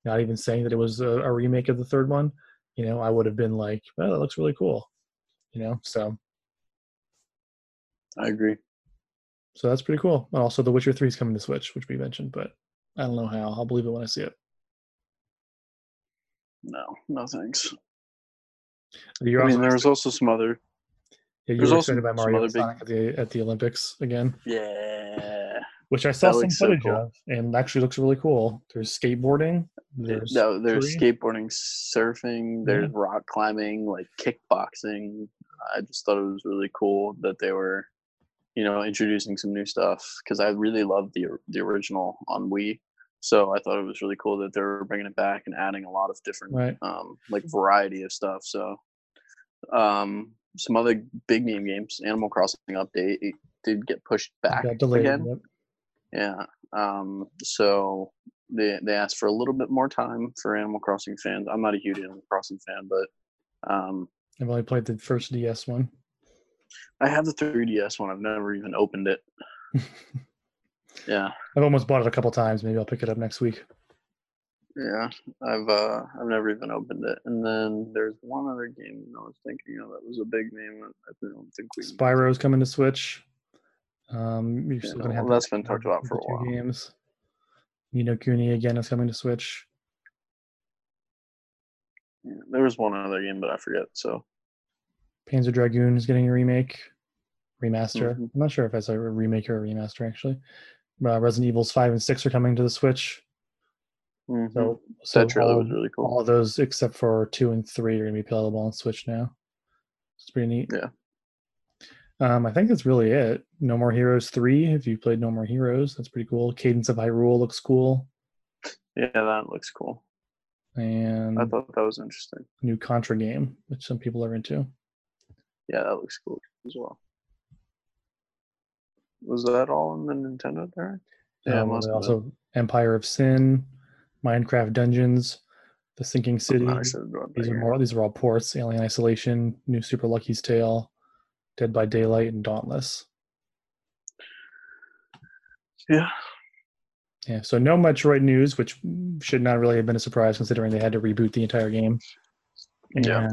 not even saying that it was a, a remake of the third one, you know, I would have been like, well, that looks really cool, you know. So I agree. So that's pretty cool. Oh, and also, The Witcher Three is coming to Switch, which we mentioned, but I don't know how. I'll believe it when I see it. No, no thanks. You're I mean, there was also some other. Yeah, you were excited about Mario Sonic big... at the at the Olympics again. Yeah. Which I saw some footage so cool. of, and actually looks really cool. There's skateboarding. There's no, there's skateboarding, surfing. There's yeah. rock climbing, like kickboxing. I just thought it was really cool that they were you know, introducing some new stuff because I really loved the the original on Wii. So I thought it was really cool that they were bringing it back and adding a lot of different, right. um, like variety of stuff. So, um, some other big name games, Animal Crossing update it did get pushed back delayed, again. Yep. Yeah. Um, so they they asked for a little bit more time for Animal Crossing fans. I'm not a huge Animal Crossing fan, but um, I've only played the first DS one. I have the 3DS one. I've never even opened it. yeah. I've almost bought it a couple times. Maybe I'll pick it up next week. Yeah, I've uh I've never even opened it. And then there's one other game I was thinking of that was a big name. I don't think we. Spyro's coming to Switch. Um, you're yeah, still gonna have well, that's been talked about for a while. Games. Ni no Kuni again is coming to Switch. Yeah, there was one other game, but I forget. So Panzer Dragoon is getting a remake, remaster. Mm-hmm. I'm not sure if it's a remake or a remaster actually. Uh, Resident Evils five and six are coming to the Switch. Mm-hmm. So, so that trailer all, was really cool. All those except for two and three are gonna be playable on Switch now. It's pretty neat. Yeah. Um, I think that's really it. No More Heroes three. If you played No More Heroes, that's pretty cool. Cadence of Hyrule looks cool. Yeah, that looks cool. And I thought that was interesting. New Contra game, which some people are into. Yeah, that looks cool as well. Was that all in the Nintendo Direct? Yeah, um, also Empire of Sin, Minecraft Dungeons, The Sinking City. These are more. These are all ports. Alien Isolation, New Super Lucky's Tale, Dead by Daylight, and Dauntless. Yeah. Yeah. So no Metroid news, which should not really have been a surprise considering they had to reboot the entire game. And yeah.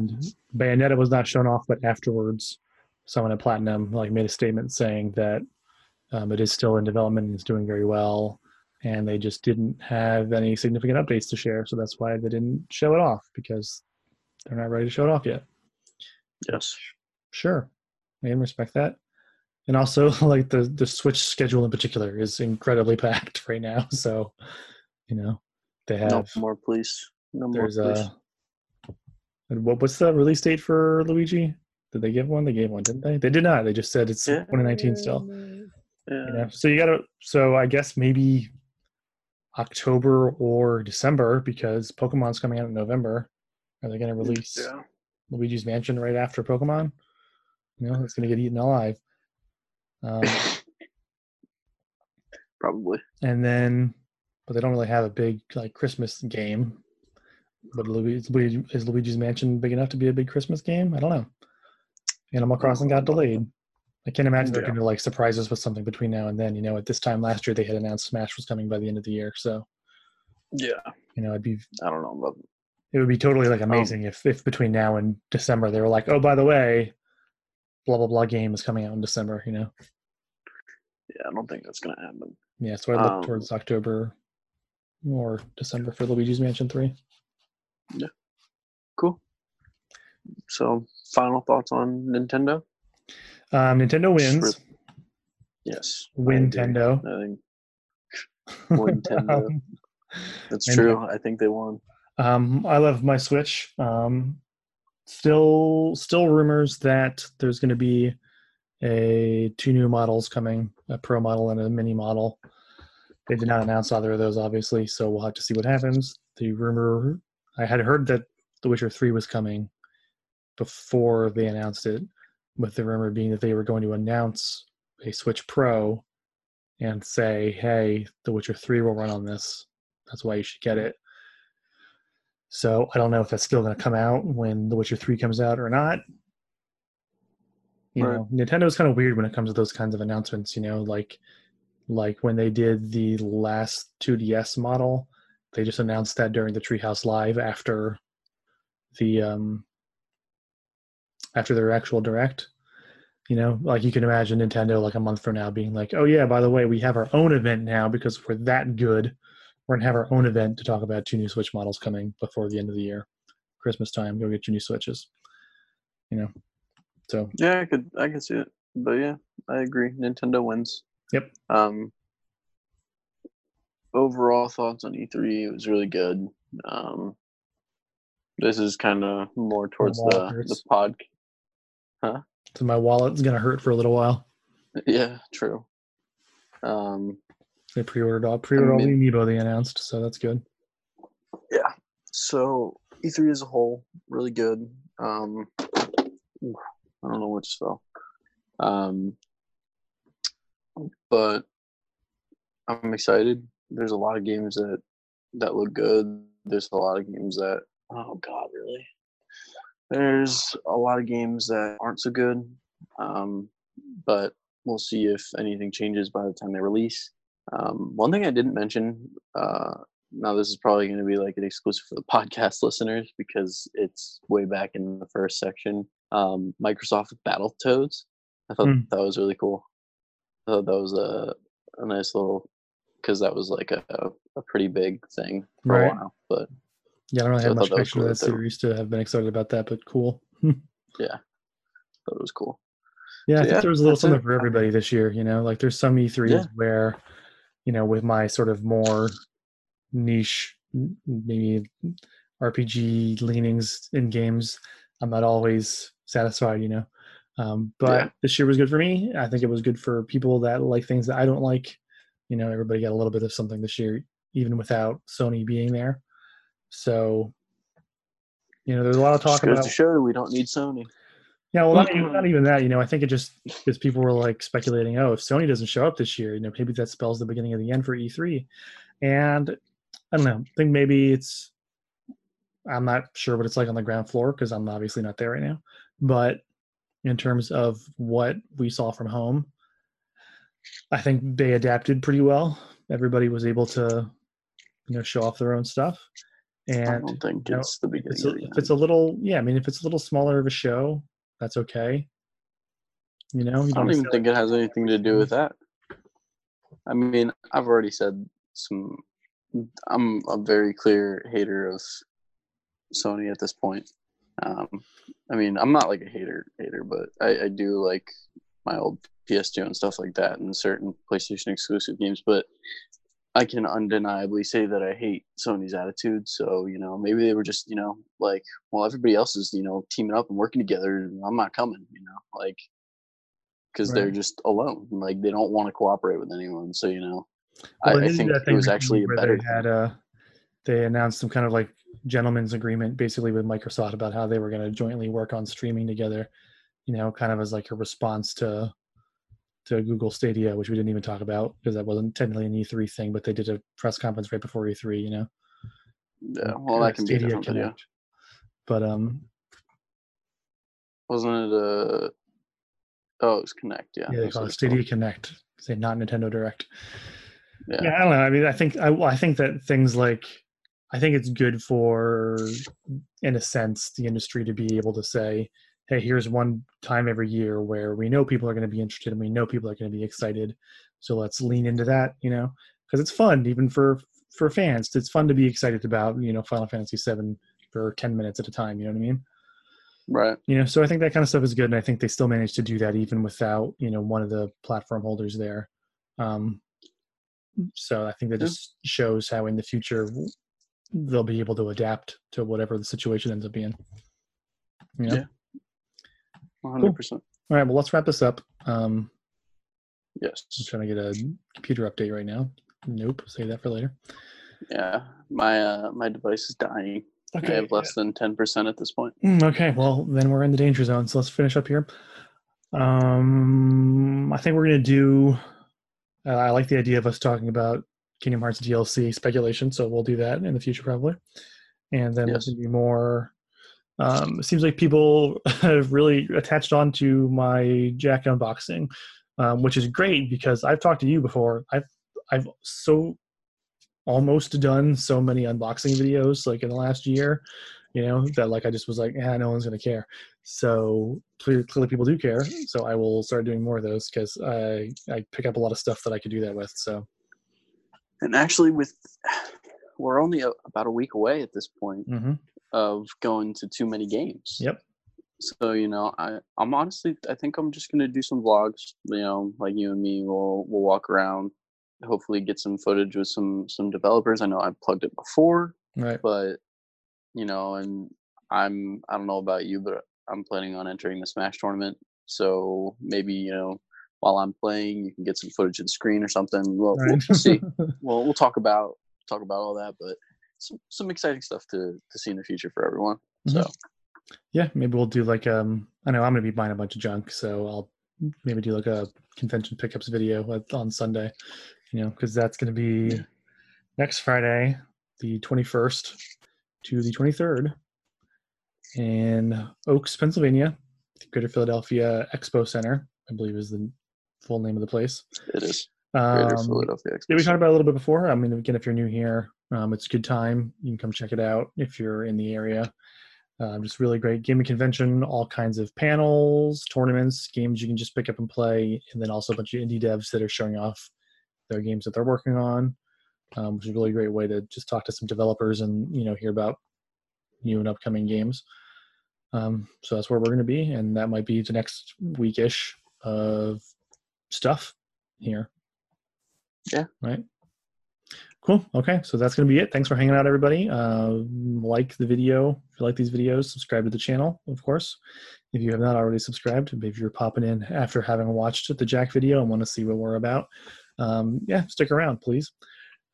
Bayonetta was not shown off, but afterwards, someone at Platinum like made a statement saying that um, it is still in development and is doing very well, and they just didn't have any significant updates to share. So that's why they didn't show it off because they're not ready to show it off yet. Yes. Sure. I can respect that. And also, like the the Switch schedule in particular is incredibly packed right now. So, you know, they have no more, please. No more, uh, please. A, what what's the release date for Luigi? Did they give one? They gave one, didn't they? They did not. They just said it's yeah. 2019 still. Yeah. You know? So you gotta. So I guess maybe October or December because Pokemon's coming out in November. Are they going to release yeah. Luigi's Mansion right after Pokemon? You know, it's going to get eaten alive. Um, Probably. And then, but they don't really have a big like Christmas game. But Luigi, is Luigi's Mansion big enough to be a big Christmas game? I don't know. Animal Crossing got delayed. I can't imagine they're going to like surprise us with something between now and then. You know, at this time last year they had announced Smash was coming by the end of the year, so yeah, you know, I'd be. I don't know. But... It would be totally like amazing um, if if between now and December they were like, oh, by the way, blah blah blah game is coming out in December. You know. Yeah, I don't think that's going to happen. Yeah, so I look um, towards October or December for Luigi's Mansion Three. Yeah. Cool. So, final thoughts on Nintendo? Um, Nintendo wins. Yes. Win Nintendo. I, think Nintendo. That's true. I think they won. Um, I love my Switch. Um, still, still rumors that there's going to be a two new models coming, a Pro model and a Mini model. They did not announce either of those, obviously, so we'll have to see what happens. The rumor I had heard that The Witcher 3 was coming before they announced it, with the rumor being that they were going to announce a Switch Pro and say, hey, The Witcher 3 will run on this. That's why you should get it. So I don't know if that's still going to come out when The Witcher 3 comes out or not. You right. know, Nintendo's kind of weird when it comes to those kinds of announcements, you know, like like when they did the last 2DS model, they just announced that during the Treehouse Live after the um after their actual direct. You know, like you can imagine Nintendo like a month from now being like, "Oh yeah, by the way, we have our own event now because we're that good. We're gonna have our own event to talk about two new Switch models coming before the end of the year, Christmas time. Go get your new Switches." You know, so yeah, I could I could see it, but yeah, I agree. Nintendo wins. Yep. Um, overall thoughts on E3. It was really good. Um, this is kind of more towards the the pod. Huh? So my wallet's gonna hurt for a little while. Yeah, true. Um, They pre-ordered all pre-ordered all the amiibo they announced, so that's good. Yeah. So E3 as a whole, really good. Um, I don't know what just fell. Um, but I'm excited. There's a lot of games that that look good. There's a lot of games that oh god, really. There's a lot of games that aren't so good. Um, but we'll see if anything changes by the time they release. Um, one thing I didn't mention, uh, now this is probably going to be like an exclusive for the podcast listeners because it's way back in the first section. Um, Microsoft Battletoads. I thought mm. that was really cool. I thought that was a, a nice little because that was like a, a pretty big thing for right. a while. But yeah, I don't really so have much connection cool to that series to have been excited about that, but cool. yeah, that was cool. Yeah, so I think yeah, there was a little something it. for everybody this year. You know, like there's some E3s yeah. where, you know, with my sort of more niche, maybe RPG leanings in games, I'm not always satisfied. You know, um, but yeah. this year was good for me. I think it was good for people that like things that I don't like. You know, everybody got a little bit of something this year, even without Sony being there. So, you know, there's a lot of talk about. to show we don't need Sony. Yeah, well, not even, not mm. even that. You know, I think it just because people were like speculating, oh, if Sony doesn't show up this year, you know, maybe that spells the beginning of the end for E3. And I don't know. I think maybe it's. I'm not sure what it's like on the ground floor because I'm obviously not there right now. But in terms of what we saw from home, I think they adapted pretty well. Everybody was able to, you know, show off their own stuff. And I don't think you know, it's the beginning. It's a, if it's a little, yeah, I mean, if it's a little smaller of a show, that's okay. You know, you I don't, don't even think it has anything to do with that. I mean, I've already said some. I'm a very clear hater of Sony at this point. Um, I mean, I'm not like a hater hater, but I, I do like my old PS2 and stuff like that, and certain PlayStation exclusive games. But I can undeniably say that I hate Sony's attitude. So, you know, maybe they were just, you know, like, well, everybody else is, you know, teaming up and working together. I'm not coming, you know, like, because right. they're just alone. Like, they don't want to cooperate with anyone. So, you know, well, I, I think it was actually a better. They had a, they announced some kind of like gentleman's agreement basically with Microsoft about how they were going to jointly work on streaming together, you know, kind of as like a response to to Google Stadia, which we didn't even talk about because that wasn't technically an E3 thing, but they did a press conference right before E3. You know. Yeah, well, that can Stadia be different video. But um, wasn't it a? Oh, it's Connect. Yeah. Yeah, they call it Stadia cool. Connect. Say not Nintendo Direct. Yeah. yeah, I don't know. I mean, I think I, I think that things like I think it's good for, in a sense, the industry to be able to say, hey, here's one time every year where we know people are going to be interested and we know people are going to be excited. So let's lean into that, you know, because it's fun even for for fans. It's fun to be excited about, you know, Final Fantasy VII for 10 minutes at a time. You know what I mean? Right. You know, so I think that kind of stuff is good, and I think they still managed to do that even without you know one of the platform holders there. Um, so I think that just shows how in the future they'll be able to adapt to whatever the situation ends up being. You know? Yeah. 100%. Cool. All right, well, let's wrap this up. Um, yes. I'm trying to get a computer update right now. Nope, save that for later. Yeah, my uh, my device is dying. Okay. I have less than 10% at this point. Mm, okay, well, then we're in the danger zone. So let's finish up here. Um, I think we're going to do. Uh, I like the idea of us talking about Kingdom Hearts DLC speculation, so we'll do that in the future probably. And then yes. there's going to be more um, it seems like people have really attached on to my Jak unboxing, um, which is great because I've talked to you before. I've I've so almost done so many unboxing videos like in the last year, you know, that like I just was like, yeah, no one's gonna care. So clearly, clearly people do care. So I will start doing more of those because I I pick up a lot of stuff that I could do that with. So. And actually, with we're only a, about a week away at this point. Mm-hmm of going to too many games. Yep. So you know, I I'm honestly I think I'm just gonna do some vlogs. You know, like you and me, we'll we'll walk around, hopefully get some footage with some some developers. I know I plugged it before, right? But you know, and I'm I don't know about you, but I'm planning on entering the Smash tournament. So maybe you know while I'm playing. You can get some footage of the screen or something. We'll, right. we'll see. we'll we'll talk about talk about all that, but some some exciting stuff to to see in the future for everyone. Mm-hmm. So yeah, maybe we'll do like um I know I'm gonna be buying a bunch of junk, so I'll maybe do like a convention pickups video on Sunday, you know, because that's gonna be next Friday, the 21st to the 23rd in Oaks, Pennsylvania, Greater Philadelphia Expo Center, I believe is the full name of the place. It is. Greater um, Philadelphia Expo. Yeah, we talked about a little bit before. I mean, again, if you're new here, um, it's a good time. You can come check it out if you're in the area. Um, just really great gaming convention, all kinds of panels, tournaments, games you can just pick up and play, and then also a bunch of indie devs that are showing off their games that they're working on, um, which is a really great way to just talk to some developers and you know hear about new and upcoming games. Um, so that's where we're going to be, and that might be the next weekish of stuff here. Yeah. Right. Cool. Okay. So that's going to be it. Thanks for hanging out, everybody. Uh, like the video if you like these videos. Subscribe to the channel, of course. If you have not already subscribed, if you're popping in after having watched the Jak video and want to see what we're about, um, yeah, stick around, please.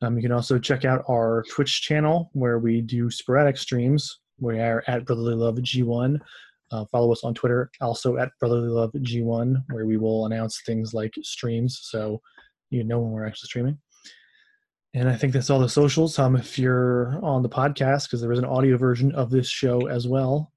Um, you can also check out our Twitch channel where we do sporadic streams. We are at Brotherly Love G1. Uh, follow us on Twitter, also at Brotherly Love G1, where we will announce things like streams, so you know when we're actually streaming. And I think that's all the socials. Um, if you're on the podcast, because there is an audio version of this show as well,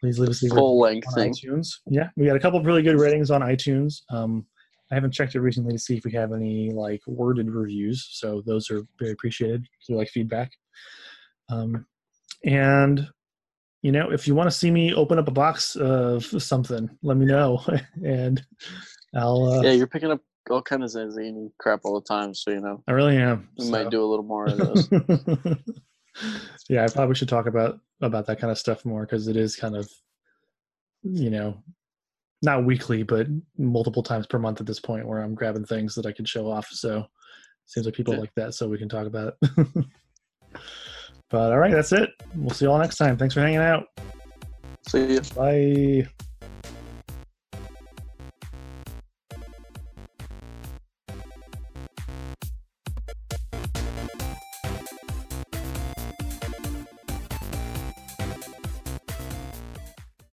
please leave us a full length thing. iTunes. Yeah, we got a couple of really good ratings on iTunes. Um, I haven't checked it recently to see if we have any like worded reviews, so those are very appreciated. If you like feedback, um, and you know, if you want to see me open up a box of something, let me know, and I'll. Uh, yeah, you're picking up all kind of zany crap all the time, so you know. I really am. We so. might do a little more of those. yeah, I probably should talk about about that kind of stuff more because it is kind of, you know, not weekly, but multiple times per month at this point where I'm grabbing things that I can show off. So seems like people yeah. like that, so we can talk about it. but all right, that's it. We'll see you all next time. Thanks for hanging out. See you. Bye.